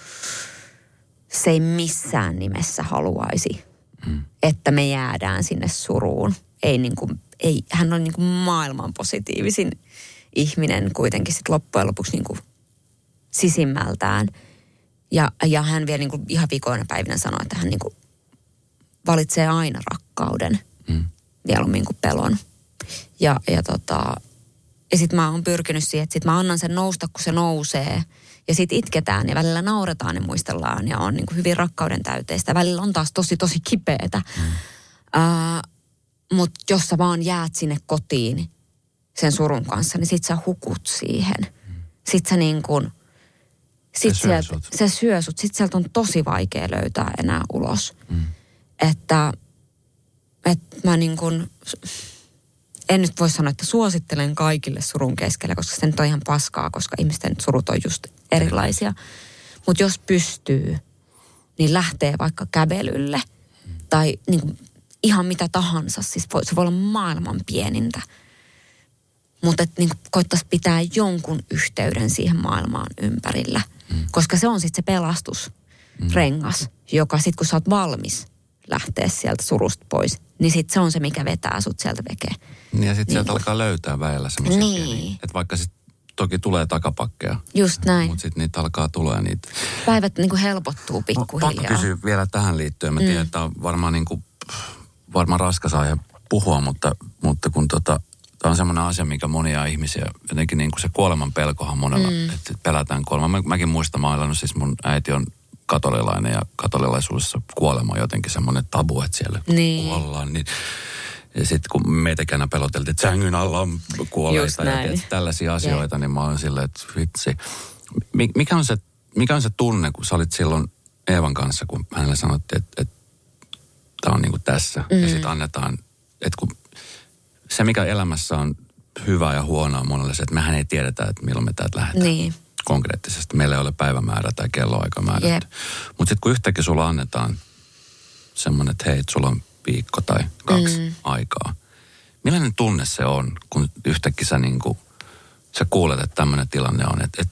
S3: se ei missään nimessä haluaisi mm. että me jäädään sinne suruun. Ei niin kuin, ei, hän on niin kuin maailman positiivisin ihminen kuitenkin sit loppujen lopuksi niin kuin sisimmältään. Ja, ja hän vielä niin kuin ihan vikoina päivinä sanoi, että hän niin kuin valitsee aina rakkauden mm. mieluummin kuin pelon. Ja, ja, tota, ja sitten mä oon pyrkinyt siihen, että sit mä annan sen nousta, kun se nousee – ja sitten itketään ja välillä nauretaan ja muistellaan ja on niin kuin hyvin rakkauden täyteistä. Välillä on taas tosi tosi kipeätä. Mm. Uh, Mutta jos sä vaan jäät sinne kotiin sen surun kanssa, niin sit sä hukut siihen. Mm. Sit sä niin kuin, sit se, syö sieltä, se syö sut. Sit sieltä on tosi vaikea löytää enää ulos. Mm. Että, että mä niin kuin, en nyt voi sanoa, että suosittelen kaikille surun keskellä, koska se nyt on ihan paskaa, koska ihmisten surut on just erilaisia. Mutta jos pystyy, niin lähtee vaikka kävelylle tai niin kuin ihan mitä tahansa. Siis voi, se voi olla maailman pienintä. Mutta niin koittaisi pitää jonkun yhteyden siihen maailmaan ympärillä. Mm. Koska se on sitten se pelastusrengas, mm. joka sitten kun sä oot valmis lähteä sieltä surusta pois, niin sitten se on se, mikä vetää sut sieltä vekeen.
S2: Niin ja sitten niin. sieltä alkaa löytää väellä semmoisia niin. että vaikka sitten toki tulee takapakkeja.
S3: Just näin.
S2: Mutta sitten niitä alkaa tulla niitä.
S3: Päivät niin kuin helpottuu pikkuhiljaa. Pakko
S2: kysyä vielä tähän liittyen. Mä mm. tiedän, että on varmaan, niin kuin, varmaan raskas aihe puhua, mutta, mutta kun tota, tämä on semmoinen asia, mikä monia ihmisiä, jotenkin niin kuin se kuoleman pelkohan monella, mm. että pelätään kuolema. Mä, mäkin muistan, mä olen siis mun äiti on katolilainen ja katolilaisuudessa kuolema on jotenkin semmoinen tabu, että siellä niin. kuollaan. Niin ja sitten kun meitäkään peloteltiin, että sängyn alla on kuolleita ja tiedät, tällaisia asioita, yeah. niin mä oon silleen, että vitsi. Mikä on, se, mikä on se tunne, kun sä olit silloin Eevan kanssa, kun hänelle sanottiin, että, että tämä on niin kuin tässä. Mm. Ja sitten annetaan, että kun se mikä elämässä on hyvä ja huonoa monelle se, että mehän ei tiedetä, että milloin me täältä lähdetään.
S3: Niin.
S2: Konkreettisesti. Meillä ei ole päivämäärä tai kelloaika määrätty. Yep. Mutta sitten kun yhtäkkiä sulla annetaan semmoinen, että hei, sulla on viikko tai kaksi mm. aikaa. Millainen tunne se on, kun yhtäkkiä sä, niin kuin, sä kuulet, että tämmöinen tilanne on, että et,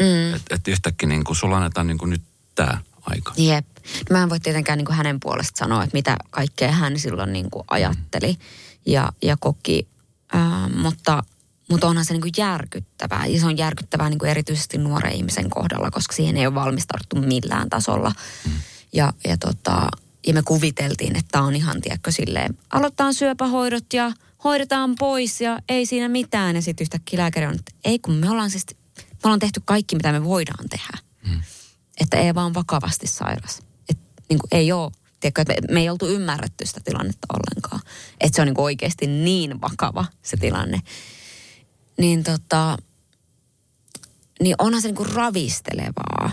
S2: mm. et, et yhtäkkiä niin kuin, sulla annetaan niin kuin nyt tämä aika.
S3: Jep. Mä en voi tietenkään niin kuin hänen puolesta sanoa, että mitä kaikkea hän silloin niin kuin ajatteli mm. ja, ja koki, äh, mutta, mutta onhan se niin kuin järkyttävää. Ja se on järkyttävää niin kuin erityisesti nuoren ihmisen kohdalla, koska siihen ei ole valmistarttu millään tasolla. Mm. Ja, ja tota, ja me kuviteltiin, että tämä on ihan, tiedätkö, silleen, aloitetaan syöpähoidot ja hoidetaan pois ja ei siinä mitään. Ja sitten yhtäkkiä lääkäri on, että ei kun me ollaan siis, me ollaan tehty kaikki, mitä me voidaan tehdä. Hmm. Että ei vaan vakavasti sairas. Että niin kuin, ei ole, tiedätkö, että me, me ei oltu ymmärretty sitä tilannetta ollenkaan. Että se on niin kuin oikeasti niin vakava se tilanne. Niin tota, niin onhan se niin kuin ravistelevaa.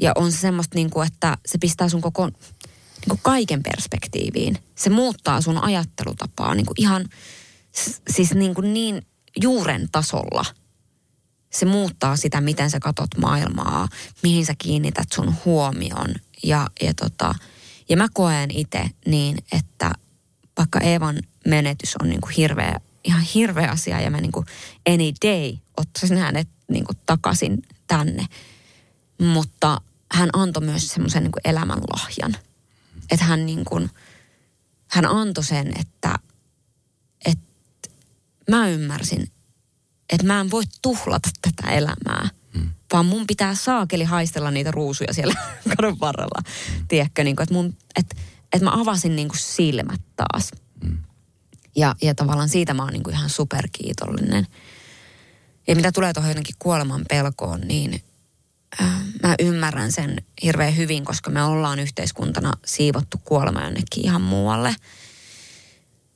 S3: Ja on se semmoista, niin kuin, että se pistää sun koko niin kaiken perspektiiviin. Se muuttaa sun ajattelutapaa niin kuin ihan siis niin, kuin niin juuren tasolla. Se muuttaa sitä, miten sä katot maailmaa, mihin sä kiinnität sun huomion. Ja, ja, tota, ja mä koen itse niin, että vaikka Eevan menetys on niin kuin hirveä, ihan hirveä asia ja mä niin kuin any day ottaisin hänet niin kuin takaisin tänne. Mutta hän antoi myös semmoisen niin elämänlahjan – että hän niin kuin, hän antoi sen, että, että mä ymmärsin, että mä en voi tuhlata tätä elämää.
S2: Mm.
S3: vaan mun pitää saakeli haistella niitä ruusuja siellä <laughs> kadun varrella. Tiedätkö, niin kuin, että, mun, että, että mä avasin niin kuin silmät taas.
S2: Mm.
S3: Ja, ja tavallaan siitä mä oon niin kuin ihan superkiitollinen. Ja mitä tulee tuohon jotenkin kuoleman pelkoon, niin mä ymmärrän sen hirveän hyvin, koska me ollaan yhteiskuntana siivottu kuolema jonnekin ihan muualle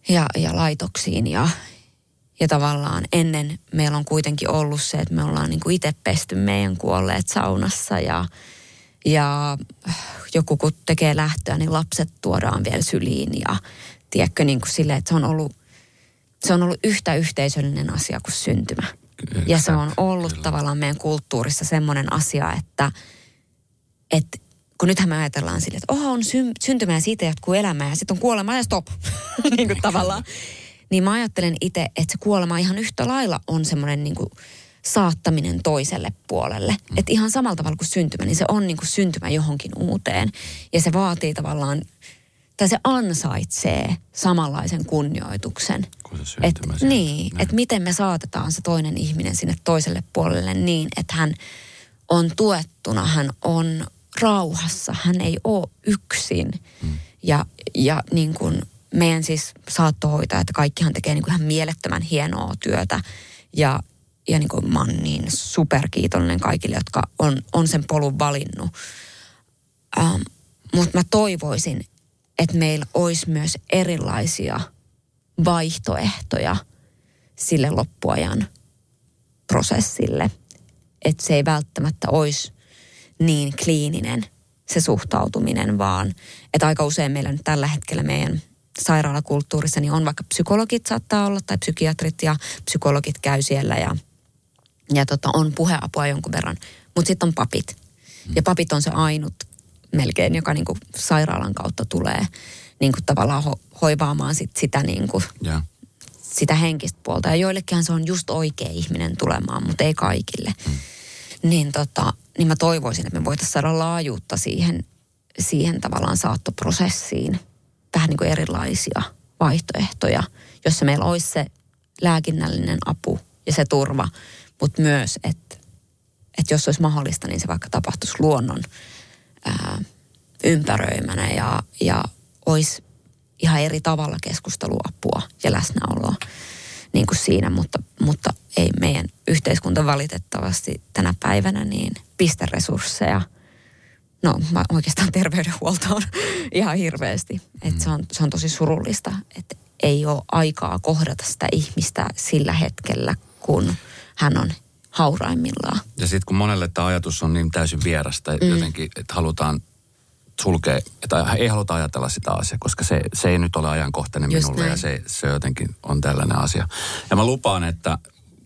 S3: ja, ja laitoksiin. Ja, ja tavallaan ennen meillä on kuitenkin ollut se, että me ollaan niin kuin itse pesty meidän kuolleet saunassa ja, ja joku kun tekee lähtöä, niin lapset tuodaan vielä syliin ja tiedätkö niin kuin sille, että se on ollut, se on ollut yhtä yhteisöllinen asia kuin syntymä. Ja se on ollut
S2: Kyllä.
S3: tavallaan meidän kulttuurissa semmoinen asia, että, että kun nythän me ajatellaan sille, että oho, on syn, syntymä ja siitä jatkuu elämä ja sitten on kuolema ja stop. <laughs> niin kuin tavallaan. Niin mä ajattelen itse, että se kuolema ihan yhtä lailla on semmoinen niin kuin saattaminen toiselle puolelle. Mm. Että ihan samalla tavalla kuin syntymä, niin se on niin kuin syntymä johonkin uuteen. Ja se vaatii tavallaan, tai se ansaitsee samanlaisen kunnioituksen.
S2: Kun se
S3: Et,
S2: syntymä sieltä.
S3: niin, että miten me saatetaan se toinen ihminen sinne toiselle puolelle niin, että hän on tuettuna, hän on rauhassa, hän ei ole yksin. Mm. Ja, ja niin kuin meidän siis saattohoitajat, että kaikkihan tekee niin kuin ihan mielettömän hienoa työtä. Ja, ja niin kuin mä oon niin superkiitollinen kaikille, jotka on, on sen polun valinnut. Ähm, Mutta mä toivoisin, että meillä olisi myös erilaisia vaihtoehtoja sille loppuajan prosessille. Että se ei välttämättä olisi niin kliininen se suhtautuminen, vaan että aika usein meillä nyt tällä hetkellä meidän sairaalakulttuurissa niin on vaikka psykologit saattaa olla tai psykiatrit ja psykologit käy siellä ja, ja tota, on puheapua jonkun verran. Mutta sitten on papit. Ja papit on se ainut melkein, joka niinku sairaalan kautta tulee niinku tavallaan ho- hoivaamaan sit sitä niinku
S2: Ja.
S3: sitä henkistä puolta. Ja joillekinhan se on just oikea ihminen tulemaan, mutta ei kaikille. Mm. Niin, tota, niin mä toivoisin, että me voitaisiin saada laajuutta siihen, siihen tavallaan saattoprosessiin. Vähän niin kuin erilaisia vaihtoehtoja, jossa meillä olisi se lääkinnällinen apu ja se turva, mutta myös, että, että jos olisi mahdollista, niin se vaikka tapahtuisi luonnon ää, ympäröimänä ja, ja olisi ihan eri tavalla keskusteluapua ja läsnäoloa niin kuin siinä, mutta, mutta ei meidän yhteiskunta valitettavasti tänä päivänä niin pisteresursseja, no mä oikeastaan terveydenhuoltoon <laughs> ihan hirveästi. Että se, on, se on tosi surullista, että ei ole aikaa kohdata sitä ihmistä sillä hetkellä, kun hän on hauraimmillaan.
S2: Ja sitten kun monelle tämä ajatus on niin täysin vierasta, mm. jotenkin, että halutaan sulkea, että ei haluta ajatella sitä asiaa, koska se, se ei nyt ole ajankohtainen
S3: Just
S2: minulle ja
S3: näin.
S2: se, se jotenkin on tällainen asia. Ja mä lupaan, että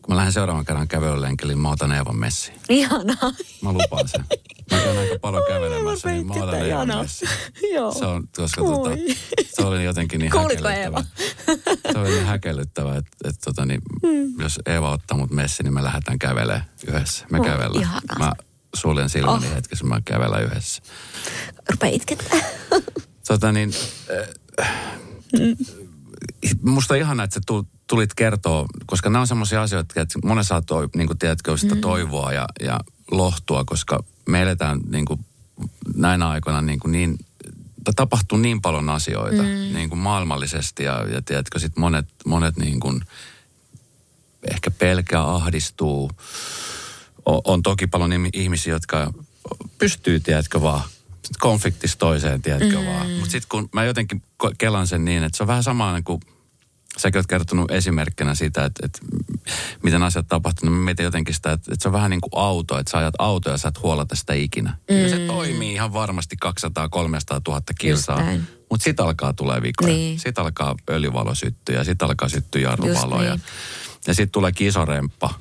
S2: kun mä lähden seuraavan kerran kävelylenkille, niin mä otan Eevan messiin.
S3: Ihanaa.
S2: Mä lupaan sen. Mä käyn aika paljon kävelemässä, niin mä otan Eevan messiin. <laughs>
S3: Joo.
S2: Se on, koska tota,
S3: Oi.
S2: se oli jotenkin niin
S3: Kuulitko,
S2: häkellyttävä. Se oli niin häkellyttävä, että, että tota, niin,
S3: Hmm.
S2: jos Eeva ottaa mut messiin, niin me lähdetään kävelemään yhdessä. Me
S3: Oh,
S2: kävellään.
S3: ihanaa.
S2: Mä suljen silmäni
S3: Oh.
S2: hetkessä, mä kävellään yhdessä.
S3: Rupea itkettää. <laughs>
S2: Tota niin, äh, musta ihana, että sä tu- tulit kertoa, koska nämä on semmoisia asioita, että monen saa toi, niin kuin tiedätkö, sitä toivoa ja, ja lohtua, koska me eletään niin kuin, näinä aikoina niin, kuin niin tapahtuu niin paljon asioita mm. niin kuin maailmallisesti ja, ja tiedätkö, sit monet, monet niin kuin ehkä pelkää, ahdistuu. On, on toki paljon ihmisiä, jotka pystyy, tiedätkö vaan, konfliktista toiseen, tiedätkö mm. vaan. Mutta sitten kun mä jotenkin kelan sen niin, että se on vähän sama kuin säkin oot kertonut esimerkkinä siitä, että, että miten asiat tapahtuu. Mä mietin jotenkin sitä, että, että se on vähän niin kuin auto, että sä ajat auto ja sä et huolata sitä ikinä. Mm. Ja se toimii ihan varmasti 200-300 000 kilsaa. Mutta sitten alkaa tulee vikoja.
S3: Niin.
S2: Sitten alkaa öljyvalo syttyä ja sitten alkaa syttyä jarruvalo.
S3: Just
S2: Ja,
S3: niin.
S2: ja sitten tulee kisoremppa.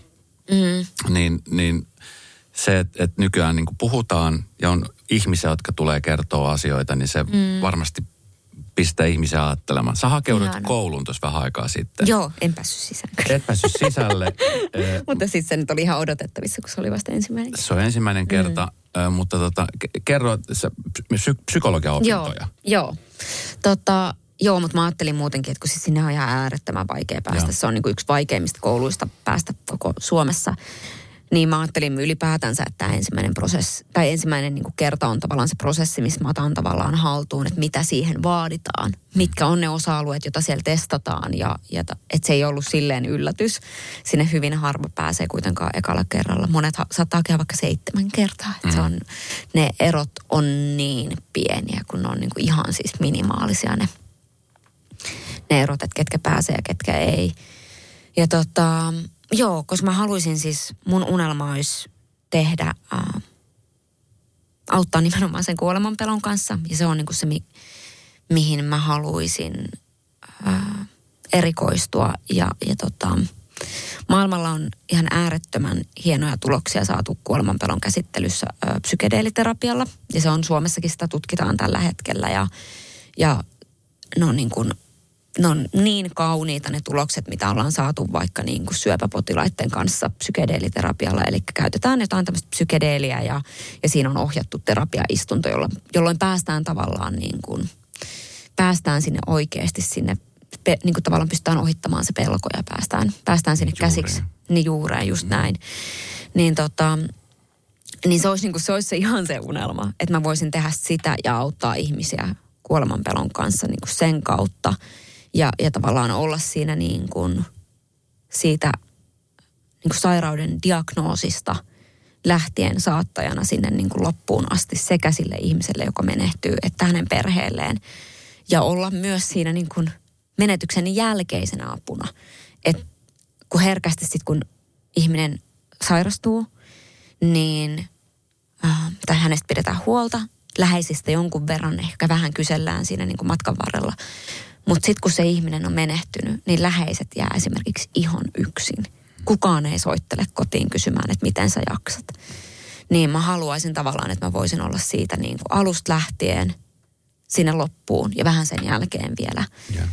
S3: Mm.
S2: Niin, niin se, että, että nykyään niin puhutaan ja on ihmisiä, jotka tulee kertoa asioita, niin se mm. varmasti pistää ihmisiä ajattelemaan. Sä hakeudut
S3: Ihana.
S2: kouluun tuossa vähän aikaa sitten.
S3: Joo, en päässyt sisään kyllä.
S2: Et päässyt sisälle. <laughs> Eh,
S3: Mutta sitten se nyt oli ihan odotettavissa, kun se oli vasta ensimmäinen.
S2: se on ensimmäinen kerta, mm. mutta tota, ke- kerro sä psy- psykologian opintoja.
S3: Joo, joo. Tota, joo, mutta mä ajattelin muutenkin, että kun siis sinne on ihan äärettömän vaikea päästä.
S2: Joo.
S3: Se on niin kuin yksi vaikeimmista kouluista päästä koko Suomessa. Niin mä ajattelin ylipäätänsä, että tämä ensimmäinen prosessi, tai ensimmäinen niin kuin kerta on tavallaan se prosessi, missä mä otan tavallaan haltuun, että mitä siihen vaaditaan. Mitkä on ne osa-alueet, joita siellä testataan ja, ja että se ei ollut silleen yllätys. Sinne hyvin harva pääsee kuitenkaan ekalla kerralla. Monet ha- saattaa käydä vaikka seitsemän kertaa. Mm. Se on, ne erot on niin pieniä, kun ne on niin kuin ihan siis minimaalisia ne, ne erot, että ketkä pääsee ja ketkä ei. Ja tota, Joo, koska mä haluaisin siis, mun unelma olisi tehdä, äh, auttaa nimenomaan sen kuolemanpelon kanssa. Ja se on niin kuin se, mi, mihin mä haluaisin äh, erikoistua. Ja, ja tota, maailmalla on ihan äärettömän hienoja tuloksia saatu kuolemanpelon käsittelyssä äh, psykedeeliterapialla. Ja se on Suomessakin, sitä tutkitaan tällä hetkellä. Ja, ja no niin kuin ne on niin kauniita ne tulokset, mitä ollaan saatu vaikka niin kuin syöpäpotilaiden kanssa psykedeeliterapialla. Eli käytetään jotain tämmöistä psykedeeliä ja, ja siinä on ohjattu terapiaistunto, jolloin, jolloin päästään tavallaan niin kuin, päästään sinne oikeasti sinne, pe, niin kuin tavallaan pystytään ohittamaan se pelko ja päästään, päästään sinne juureen. käsiksi. Niin juureen, just mm. näin. Niin tota, niin se olisi, niin kuin, se olisi se ihan se unelma, että mä voisin tehdä sitä ja auttaa ihmisiä kuolemanpelon kanssa niin kuin sen kautta ja, ja tavallaan olla siinä niin kuin siitä niin kuin sairauden diagnoosista lähtien saattajana sinne niin kuin loppuun asti sekä sille ihmiselle, joka menehtyy, että hänen perheelleen. Ja olla myös siinä niin kuin menetyksen jälkeisenä apuna. Et kun herkästi sitten kun ihminen sairastuu, niin äh, tai hänestä pidetään huolta, läheisistä jonkun verran ehkä vähän kysellään siinä niin kuin matkan varrella. Mutta sitten kun se ihminen on menehtynyt, niin läheiset jää esimerkiksi ihan yksin. Kukaan ei soittele kotiin kysymään, että miten sä jaksat. Niin mä haluaisin tavallaan, että mä voisin olla siitä niin kuin alusta lähtien sinne loppuun ja vähän sen jälkeen vielä, yeah.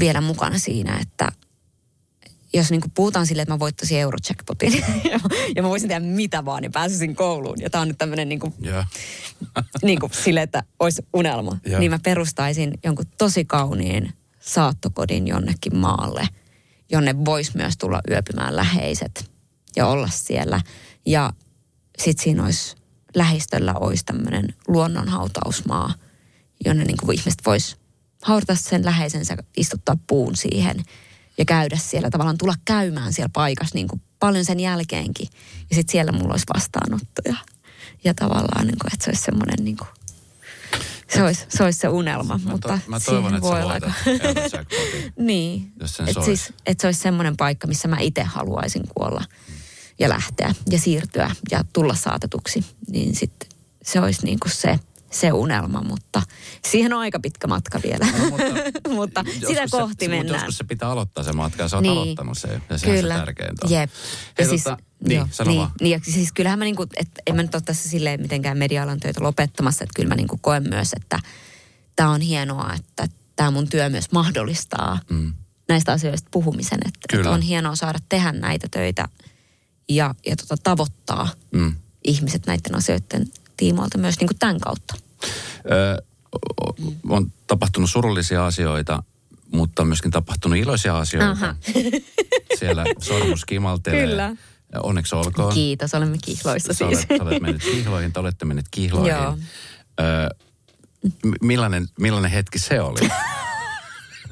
S3: vielä mukana siinä, että jos niin kuin puhutaan silleen, että mä voittaisin Eurojackpotin <laughs> ja, ja mä voisin tehdä mitä vaan, niin pääsisin kouluun. Ja tää on nyt tämmöinen niin kuin, yeah. <laughs> niin kuin sille, että olisi unelma. Yeah. Niin mä perustaisin jonkun tosi kauniin saattokodin jonnekin maalle, jonne voisi myös tulla yöpymään läheiset ja olla siellä. Ja sitten siinä olisi lähistöllä olisi tämmöinen luonnonhautausmaa, jonne niin kuin ihmiset vois haudata sen läheisensä, istuttaa puun siihen ja käydä siellä, tavallaan tulla käymään siellä paikassa niin kuin paljon sen jälkeenkin. Ja sitten siellä mulla olisi vastaanotto ja, tavallaan, niin kuin, että se olisi semmoinen niin kuin se olisi, se olisi se unelma, mä
S2: mutta to, mä toivon, että voi olla <laughs>
S3: Niin, että siis, et se olisi semmoinen paikka, missä mä itse haluaisin kuolla ja lähteä ja siirtyä ja tulla saatetuksi. Niin sitten se olisi niin kuin se, se unelma, mutta siihen on aika pitkä matka vielä. No, mutta <laughs> mutta sitä kohti
S2: se,
S3: mennään. Mutta
S2: joskus se pitää aloittaa se matka ja sä oot niin. aloittanut se ja se Kyllä. on se tärkeintä.
S3: Jep.
S2: Hei, siis, tota, niin, joo, sano
S3: niin,
S2: vaan.
S3: Niin, ja siis kyllähän mä niinku, että en mä nyt ole tässä silleen mitenkään media-alan töitä lopettamassa, että kyllä mä niinku koen myös, että tämä on hienoa, että tämä mun työ myös mahdollistaa mm. näistä asioista puhumisen. Että, että on hienoa saada tehdä näitä töitä ja, ja tota, tavoittaa mm. ihmiset näiden asioiden tiimoilta myös niin kuin tämän kautta.
S2: Ö, on tapahtunut surullisia asioita, mutta on myöskin tapahtunut iloisia asioita. Aha. <laughs> Siellä sormus kimaltelee. Kyllä. Onneksi olkoon.
S3: Kiitos, olemme kihloissa
S2: siis. Sä olet, olet mennyt kihloihin, te olette menneet kihloihin. Joo. Ö, millainen, millainen hetki se oli? <laughs>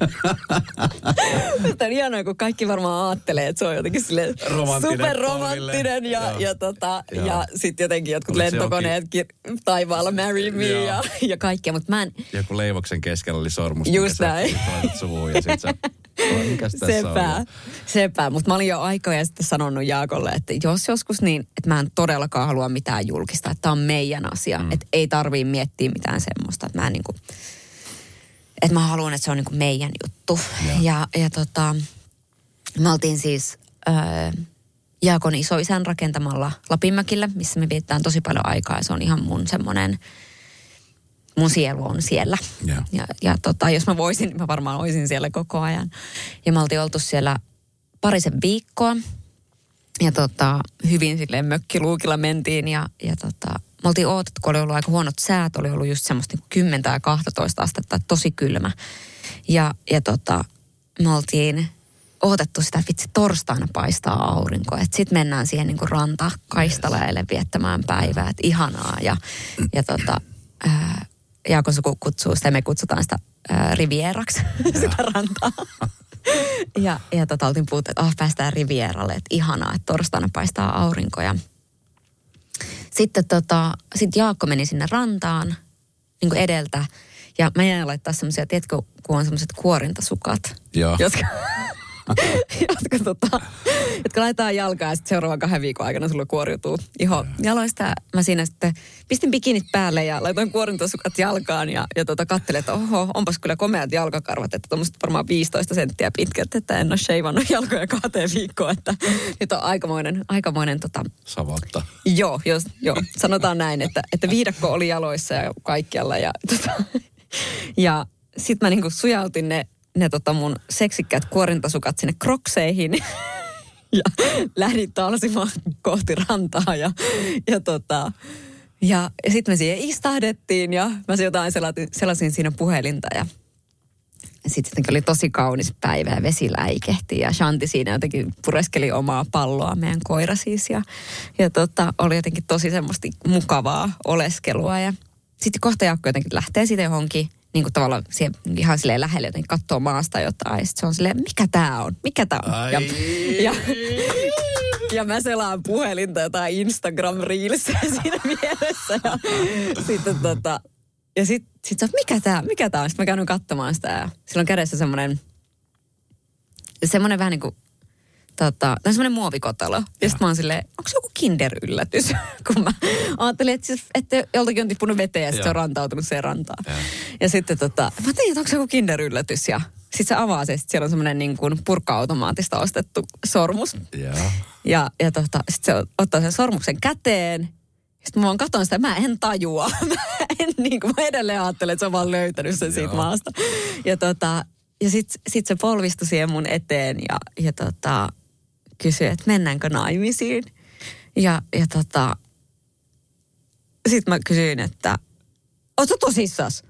S2: <laughs>
S3: Tämä on ihanaa, kun kaikki varmaan ajattelee, että se on jotenkin sille superromanttinen ja, ja, tota, ja sitten jotenkin jotkut Oliko lentokoneet taivaalla marry me ja, ja kaikkea, mutta mä en...
S2: Joku leivoksen keskellä oli sormus,
S3: Just näin.
S2: suvuun ja sit sä <laughs>
S3: Sepä, sepä. Mutta mä olin jo aikoja sitten sanonut Jaakolle, että jos joskus niin, että mä en todellakaan halua mitään julkista, että tämä on meidän asia. Mm. Että ei tarvii miettiä mitään semmoista, että mä en niin kuin, että mä haluan, että se on niin kuin meidän juttu. Ja, ja, ja tota, me oltiin siis äh, Jaakon isoisän rakentamalla Lapinmäkillä, missä me vietetään tosi paljon aikaa. Ja se on ihan mun semmoinen, mun sielu on siellä. Yeah. Ja, ja tota, jos mä voisin, niin mä varmaan olisin siellä koko ajan. Ja me oltiin oltu siellä parisen viikkoa. Ja tota, hyvin silleen mökkiluukilla mentiin ja, ja tota, me oltiin ootettu, kun oli ollut aika huonot säät, oli ollut just semmoista niin 10 tai 12 astetta, tosi kylmä. Ja, ja tota, me oltiin odotettu sitä, että vitsi torstaina paistaa aurinko. Että sitten mennään siihen niin kuin rantakaistaleelle viettämään päivää. Että ihanaa. Ja, ja tota, ää, Jaakon suku kutsuu sitä, me kutsutaan sitä ää, rivieraksi, <laughs> sitä rantaa. ja ja tota, oltiin puhuttu, että oh, päästään rivieralle, että ihanaa, että torstaina paistaa aurinko. Ja sitten tota, sit Jaakko meni sinne rantaan niin kuin edeltä. Ja mä jäin laittaa semmoisia, tiedätkö, kun on semmoiset kuorintasukat.
S2: Joo.
S3: Jotka, <laughs> jotka, tota, jotka laitetaan jalkaan ja sitten seuraavan kahden viikon aikana sulla kuoriutuu iho jaloista. Mä siinä sitten pistin bikinit päälle ja laitoin kuorintasukat jalkaan ja, ja tota, katselin, että oho, onpas kyllä komeat jalkakarvat, että tuommoiset varmaan 15 senttiä pitkät, että en ole sheivannut <laughs> jalkoja kahteen viikkoon, että nyt on aikamoinen, aikamoinen tota,
S2: Savotta.
S3: Joo, jos, joo, sanotaan näin, että, että viidakko oli jaloissa ja kaikkialla. Ja, tota, <laughs> ja sitten mä niinku sujautin ne, ne tota mun seksikkäät kuorintasukat sinne krokseihin. <laughs> ja lähdin talsimaan kohti rantaa ja, ja tota, ja, ja sitten me siihen istahdettiin ja mä se jotain selasin, selasin siinä puhelinta ja sitten oli tosi kaunis päivä ja vesi läikehti ja Shanti siinä jotenkin pureskeli omaa palloa, meidän koira siis. Ja, ja tota, oli jotenkin tosi semmoista mukavaa oleskelua ja sitten kohta Jaakko jotenkin lähtee sitten johonkin niin kuin tavallaan siihen, ihan silleen lähelle jotenkin katsoo maasta jotain. Ja sitten se on silleen, mikä tämä on? Mikä tämä on? Ja, ja, ja mä selaan puhelinta jotain instagram reelsia siinä mielessä. Ja sitten tota, ja sit, sit sä mikä tää, mikä tää on? Sitten mä käyn katsomaan sitä ja sillä on kädessä semmonen, semmonen vähän niin kuin, tota, tai semmonen muovikotelo. Ja sitten mä oon silleen, onko se joku kinder-yllätys? <laughs> Kun mä ajattelin, että, siis, että joltakin on tippunut veteen ja sitten se on rantautunut siihen rantaan. Ja, ja sitten tota, mä tein, että onko se joku kinder-yllätys ja sitten se avaa se, sitten siellä on semmoinen niin kuin purkka-automaattista ostettu sormus.
S2: Joo.
S3: Ja, ja tota, sitten se ottaa sen sormuksen käteen. Sitten mä vaan katon sitä, mä en tajua. <laughs> Mä en niin kuin, mä edelleen ajattelen, että se on vaan löytänyt sen siitä
S2: Joo.
S3: maasta. Ja, tota, ja sitten sit se polvistui siihen mun eteen ja, ja tota, kysyi, että mennäänkö naimisiin. Ja, ja tota, sitten mä kysyin, että ootko tosissas?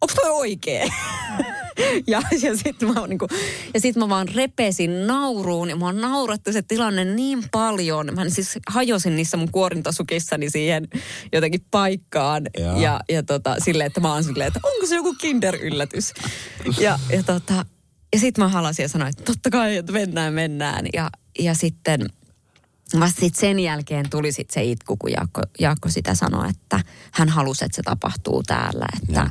S3: Onko toi oikee? <laughs> ja ja sitten mä, niinku, ja sit mä vaan repesin nauruun ja mä oon naurattu se tilanne niin paljon. Mä siis hajosin niissä mun kuorintasukissani siihen jotenkin paikkaan.
S2: Joo.
S3: Ja, ja tota, silleen, että mä oon silleen, että onko se joku kinder-yllätys? ja, ja, tota, ja sitten mä halasin ja sanoin, että totta kai, että mennään, mennään. Ja, ja sitten vasta sit sen jälkeen tuli sit se itku, kun Jaakko, Jaakko sitä sanoi, että hän halusi, että se tapahtuu täällä. Että,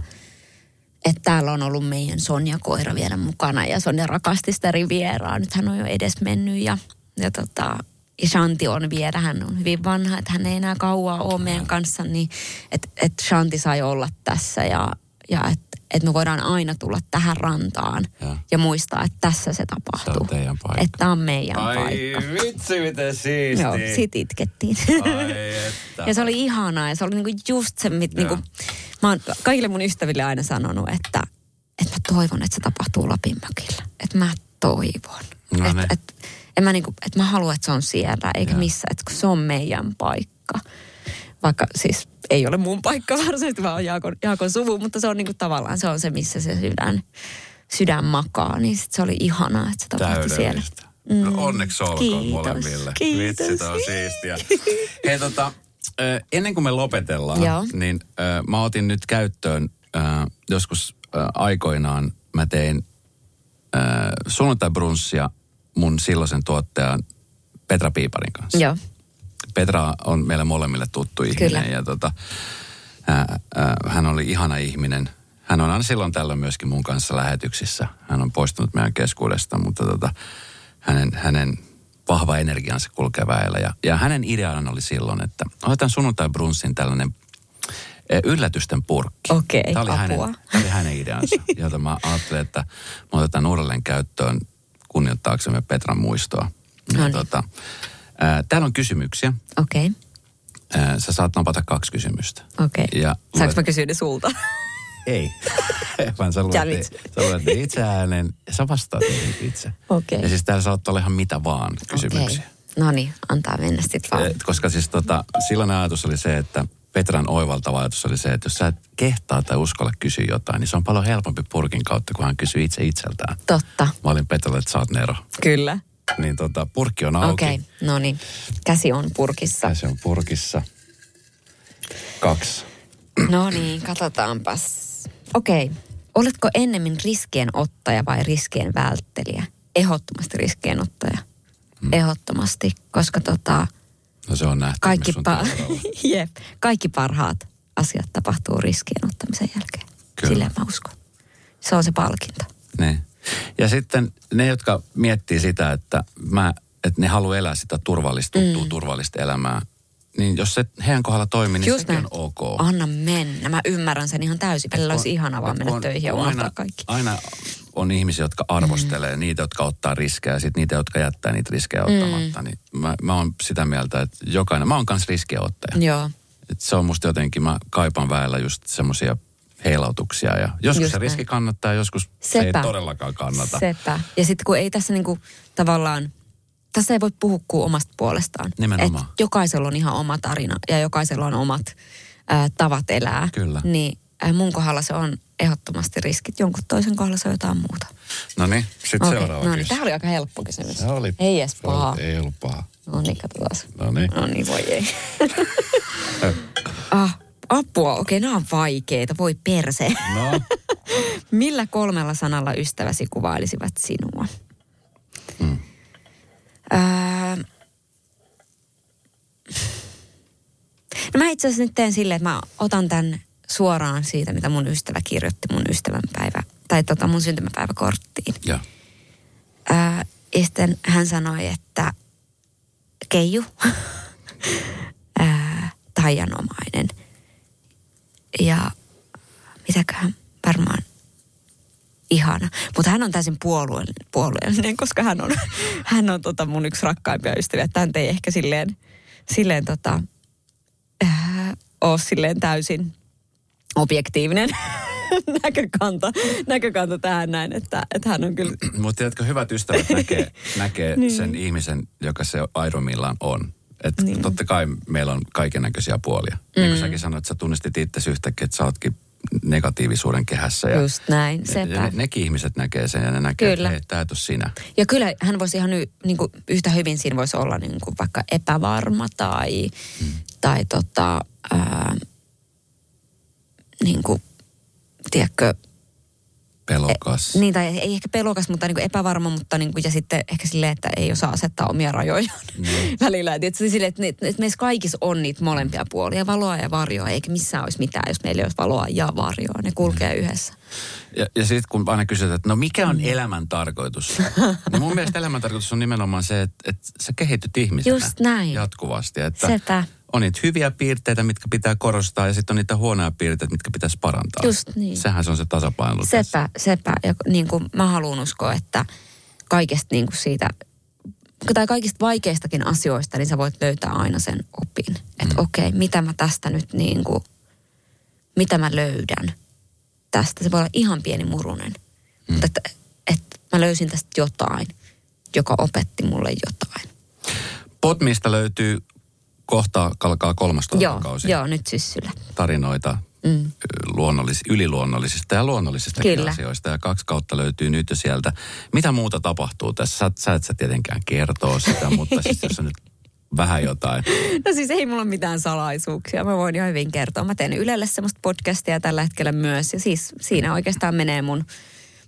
S3: että täällä on ollut meidän Sonja-koira vielä mukana ja Sonja rakasti sitä Rivieraa. Nyt hän on jo edes mennyt ja, ja, tota, ja Shanti on vielä, hän on hyvin vanha, että hän ei enää kauaa ole meidän kanssa, niin että et Shanti sai olla tässä ja, ja että et me voidaan aina tulla tähän rantaan
S2: Ja.
S3: ja, ja muistaa, että tässä se tapahtuu.
S2: Se on teidän paikka.
S3: Että tämä on meidän
S2: Ai
S3: paikka.
S2: vitsi, miten siistiä.
S3: Joo, sit itkettiin.
S2: Ai <laughs> että.
S3: ja se oli ihanaa ja se oli niinku just se, mit, niinku, mä oon kaikille mun ystäville aina sanonut, että, että mä toivon, että se tapahtuu Lapin mökillä. Että mä toivon.
S2: No
S3: että
S2: niin.
S3: et, et mä, niinku, et mä haluan, että se on siellä, eikä missään, että kun se on meidän paikka. Vaikka siis ei ole mun paikka varsinaisesti, vaan on Jaakon, Jaakon suvu, mutta se on niinku tavallaan se on se, missä se sydän, sydän makaa. Niin sit se oli ihanaa, että se tapahtui siellä.
S2: Täydellistä. No onneksi olkoon
S3: Kiitos.
S2: molemmille.
S3: Kiitos.
S2: Vitsi, on siistiä. <laughs> Hei tota, ennen kuin me lopetellaan,
S3: Joo.
S2: niin mä otin nyt käyttöön ö, joskus ö, aikoinaan, mä tein ö, sunnuntai-brunssia mun silloisen tuottajan Petra Piiparin kanssa.
S3: Joo.
S2: Petra on meille molemmille tuttu ihminen
S3: Kyllä.
S2: ja tota, ää, ää, hän oli ihana ihminen. Hän on aina silloin tällöin myöskin mun kanssa lähetyksissä. Hän on poistunut meidän keskuudesta, mutta tota, hänen, hänen vahva energiansa kulkee väellä. Ja, ja hänen ideana oli silloin, että otetaan sunnuntai brunssin tällainen yllätysten purkki.
S3: Okei,
S2: Tämä oli, hänen, tämä oli hänen ideansa, <laughs> jota mä ajattelin, että me otetaan uudelleen käyttöön kunnioittaaksemme Petran muistoa. Ja
S3: No niin.
S2: tota, ää, täällä on kysymyksiä.
S3: Okei,
S2: Ää, Sä saat napata kaksi kysymystä.
S3: okei.
S2: Ja
S3: Saanko
S2: luet-
S3: mä kysyä ne sulta?
S2: Ei. <laughs> Vaan sä luet, sä luet itse äänen ja sä vastaat itse.
S3: Okei.
S2: Ja siis täällä saattaa olla ihan mitä vaan kysymyksiä.
S3: Okei. No niin, antaa mennä sitten vaan.
S2: Et Koska siis tota, silloin ajatus oli se, että Petran oivaltava ajatus oli se, että jos sä et kehtaa tai uskalla kysyä jotain, niin se on paljon helpompi purkin kautta, kun hän kysyy itse itseltään.
S3: Totta,
S2: Mä olin Petralle, että sä oot Nero.
S3: kyllä.
S2: Niin tota, purkki on auki.
S3: Okei, okay. no niin. Käsi on purkissa.
S2: Se on purkissa. Kaksi.
S3: No niin, katsotaanpas. Okei, okay. oletko ennemmin riskien ottaja vai riskien välttelijä? Ehdottomasti riskien ottaja. Hmm. Ehdottomasti, koska tota,
S2: No se on nähty.
S3: kaikki, pa-. <laughs> Jep. kaikki parhaat asiat tapahtuu riskien ottamisen jälkeen.
S2: Kyllä.
S3: Silleen mä uskon. Se on se palkinto.
S2: Niin. Ja sitten ne, jotka miettii sitä, että, mä, että ne haluaa elää sitä turvallista, tuttua, mm. turvallista elämää, niin jos se heidän kohdalla toimii, niin
S3: Just
S2: sekin
S3: näin.
S2: on ok.
S3: Anna mennä. Mä ymmärrän sen ihan täysin. Välillä olisi ihanaa vaan mennä
S2: kun-
S3: töihin ja unohtaa kaikki.
S2: Aina on ihmisiä, jotka arvostelee mm. niitä, jotka ottaa riskejä ja sitten niitä, jotka jättää niitä riskejä ottamatta.
S3: Mm.
S2: Niin mä, mä oon sitä mieltä, että jokainen, mä oon kanssa riskejäottaja.
S3: Joo.
S2: Et se on musta jotenkin, mä kaipaan väellä just semmoisia heilautuksia ja joskus
S3: Just
S2: se riski
S3: näin.
S2: kannattaa ja joskus se ei
S3: Sepä.
S2: todellakaan kannata.
S3: Sepä. Ja sitten kun ei tässä niinku tavallaan, tässä ei voi puhua kuin omasta puolestaan.
S2: Nimenomaan.
S3: Et jokaisella on ihan oma tarina ja jokaisella on omat ää, tavat elää.
S2: Kyllä.
S3: Niin mun kohdalla se on ehdottomasti riskit, jonkun toisen kohdalla se on jotain muuta.
S2: No niin, sitten
S3: Okei,
S2: seuraava
S3: no niin,
S2: kysymys.
S3: tämä oli aika helppo kysymys.
S2: Se oli,
S3: Ei edes paha.
S2: Ei ollut paha.
S3: No niin, katsotaan.
S2: No niin.
S3: No niin, voi ei. <laughs> ah, apua, okei, nämä on vaikeita, voi perse.
S2: No, <laughs>
S3: Millä kolmella sanalla ystäväsi kuvailisivat sinua?
S2: Mm.
S3: Öö, no mä itse asiassa nyt teen silleen, että mä otan tämän suoraan siitä, mitä mun ystävä kirjoitti mun ystävänpäivä, tai tota mun syntymäpäiväkorttiin.
S2: ja.
S3: Öö, ja sitten hän sanoi, että Keiju, <laughs> öö, taianomainen. Ja mitäköhän varmaan ihana. Mutta hän on täysin puolueellinen, puolueellinen koska hän on, <laughs> hän on tota mun yksi rakkaimpia ystäviä. Hän ei ehkä silleen, silleen tota, ää, ole silleen täysin objektiivinen <laughs> näkökanta, näkökanta tähän näin, että, että hän on kyllä
S2: Mutta tiedätkö, hyvät ystävät näkee, <laughs> näkee
S3: Niin.
S2: sen ihmisen, joka se aidommillaan on. Että
S3: Niin.
S2: totta kai meillä on kaiken näköisiä puolia. Mm. Niin kuin säkin sanoit, sä tunnistit itse yhtäkkiä, että sä ootkin negatiivisuuden kehässä. Ja,
S3: Just näin, sepä.
S2: ja ne, nekin ihmiset näkee sen ja ne näkee,
S3: Kyllä.
S2: että hei, et sinä.
S3: Ja kyllä hän voisi ihan y, niin kuin yhtä hyvin siinä voisi olla niin kuin vaikka epävarma tai, mm. tai tota, ää, niin kuin, tiedätkö,
S2: Pelokas.
S3: niin tai ei ehkä pelokas, mutta niin kuin epävarma, mutta niin kuin, ja sitten ehkä silleen, että ei osaa asettaa omia rajoja
S2: Niin. <laughs>
S3: välillä. Et se silleen, että, ne, että meissä kaikissa on niitä molempia puolia, valoa ja varjoa, eikä missään olisi mitään, jos meillä ei olisi valoa ja varjoa. Ne kulkee yhdessä.
S2: Ja, ja sitten kun aina kysytään, että no mikä on elämän tarkoitus? <laughs> niin mun mielestä elämän tarkoitus on nimenomaan se, että, että sä kehityt ihmisenä
S3: Just näin.
S2: jatkuvasti. Että
S3: Sepä.
S2: on niitä hyviä piirteitä, mitkä pitää korostaa ja sitten on niitä huonoja piirteitä, mitkä pitäisi parantaa.
S3: Just niin.
S2: Sehän se on se tasapaino. tässä.
S3: Sepä, sepä. Ja niin kuin mä haluan uskoa, että kaikesta niin kuin siitä, tai kaikista vaikeistakin asioista, niin sä voit löytää aina sen opin. Että mm. okei, okay, mitä mä tästä nyt niin kuin, mitä mä löydän tästä. Se voi olla ihan pieni murunen. Mm. Mutta että, että mä löysin tästä jotain, joka opetti mulle jotain.
S2: Potmista löytyy kohta alkaa kolmas
S3: Joo,
S2: kausi.
S3: joo, nyt syssyllä.
S2: Tarinoita
S3: Mm.
S2: luonnollis, yliluonnollisista ja luonnollisista asioista. Ja kaksi kautta löytyy nyt jo sieltä. Mitä muuta tapahtuu tässä? Sä, sä et sä tietenkään kertoo sitä, mutta siis jos on nyt vähän jotain. <laughs>
S3: No siis ei mulla ole mitään salaisuuksia. Mä voin ihan hyvin kertoa. Mä teen Ylelle semmoista podcastia tällä hetkellä myös. Ja siis siinä oikeastaan menee mun,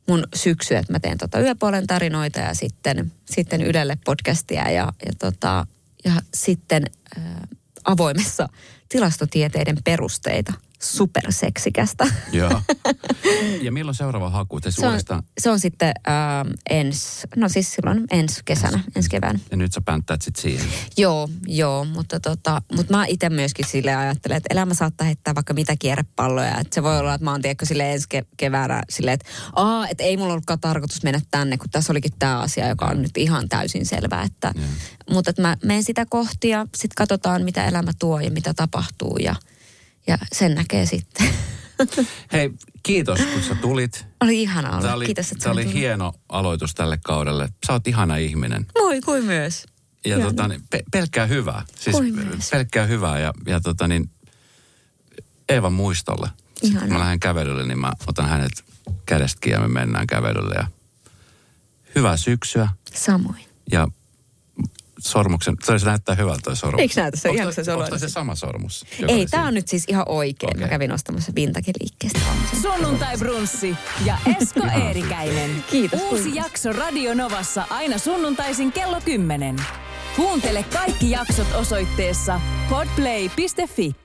S3: mun syksy, että mä teen tota yöpuolen tarinoita ja sitten, sitten Ylelle podcastia ja, ja, tota, ja sitten äh, avoimessa tilastotieteiden perusteita. Superseksikästä.
S2: Joo. <laughs> Ja milloin seuraava haku? Te
S3: Se on, se on sitten äh, ens, no siis silloin ensi kesänä, ensi keväänä.
S2: ja nyt sä pänttäät sit siihen.
S3: Joo, joo, mutta, tota, mutta mä itse myöskin sille ajattelen, että elämä saattaa heittää vaikka mitä kierrepalloja. Että se voi olla, että mä oon tiedätkö sille ensi ke- keväänä silleen, että, aa, että ei mulla ollutkaan tarkoitus mennä tänne, kun tässä olikin tämä asia, joka on nyt ihan täysin selvä. Että, mutta että mä menen sitä kohti ja sitten katsotaan, mitä elämä tuo ja mitä tapahtuu ja, ja sen näkee sitten. <laughs>
S2: Hei, kiitos kun sä tulit.
S3: oli ihana olla.
S2: Tämä oli,
S3: Kiitos, että
S2: tää oli hieno aloitus tälle kaudelle. Sä oot ihana ihminen.
S3: Moi, kuin myös.
S2: Ja tota, niin, pe- pelkkää hyvää. Siis
S3: Oi myös.
S2: pelkkää hyvää. Ja, ja tota, niin, Eevan muistolle. Sitten kun mä lähden kävelylle, niin mä otan hänet kädestä kiinni ja me mennään kävelylle. Ja hyvää syksyä
S3: Samoin.
S2: ja sormuksen, se näyttää hyvältä toi sormus.
S3: Eikö näytä? Se on ihan
S2: toi-
S3: se
S2: Onko se sama sormus?
S3: Ei,
S2: siinä?
S3: on nyt siis ihan oikein. Mä
S2: Okei.
S3: kävin ostamassa Vintage-liikkeestä.
S1: Sunnuntai Brunssi ja Esko Eerikäinen.
S3: Kiitos.
S1: Uusi jakso Radio Novassa aina sunnuntaisin kello 10. Kuuntele kaikki jaksot osoitteessa podplay.fi.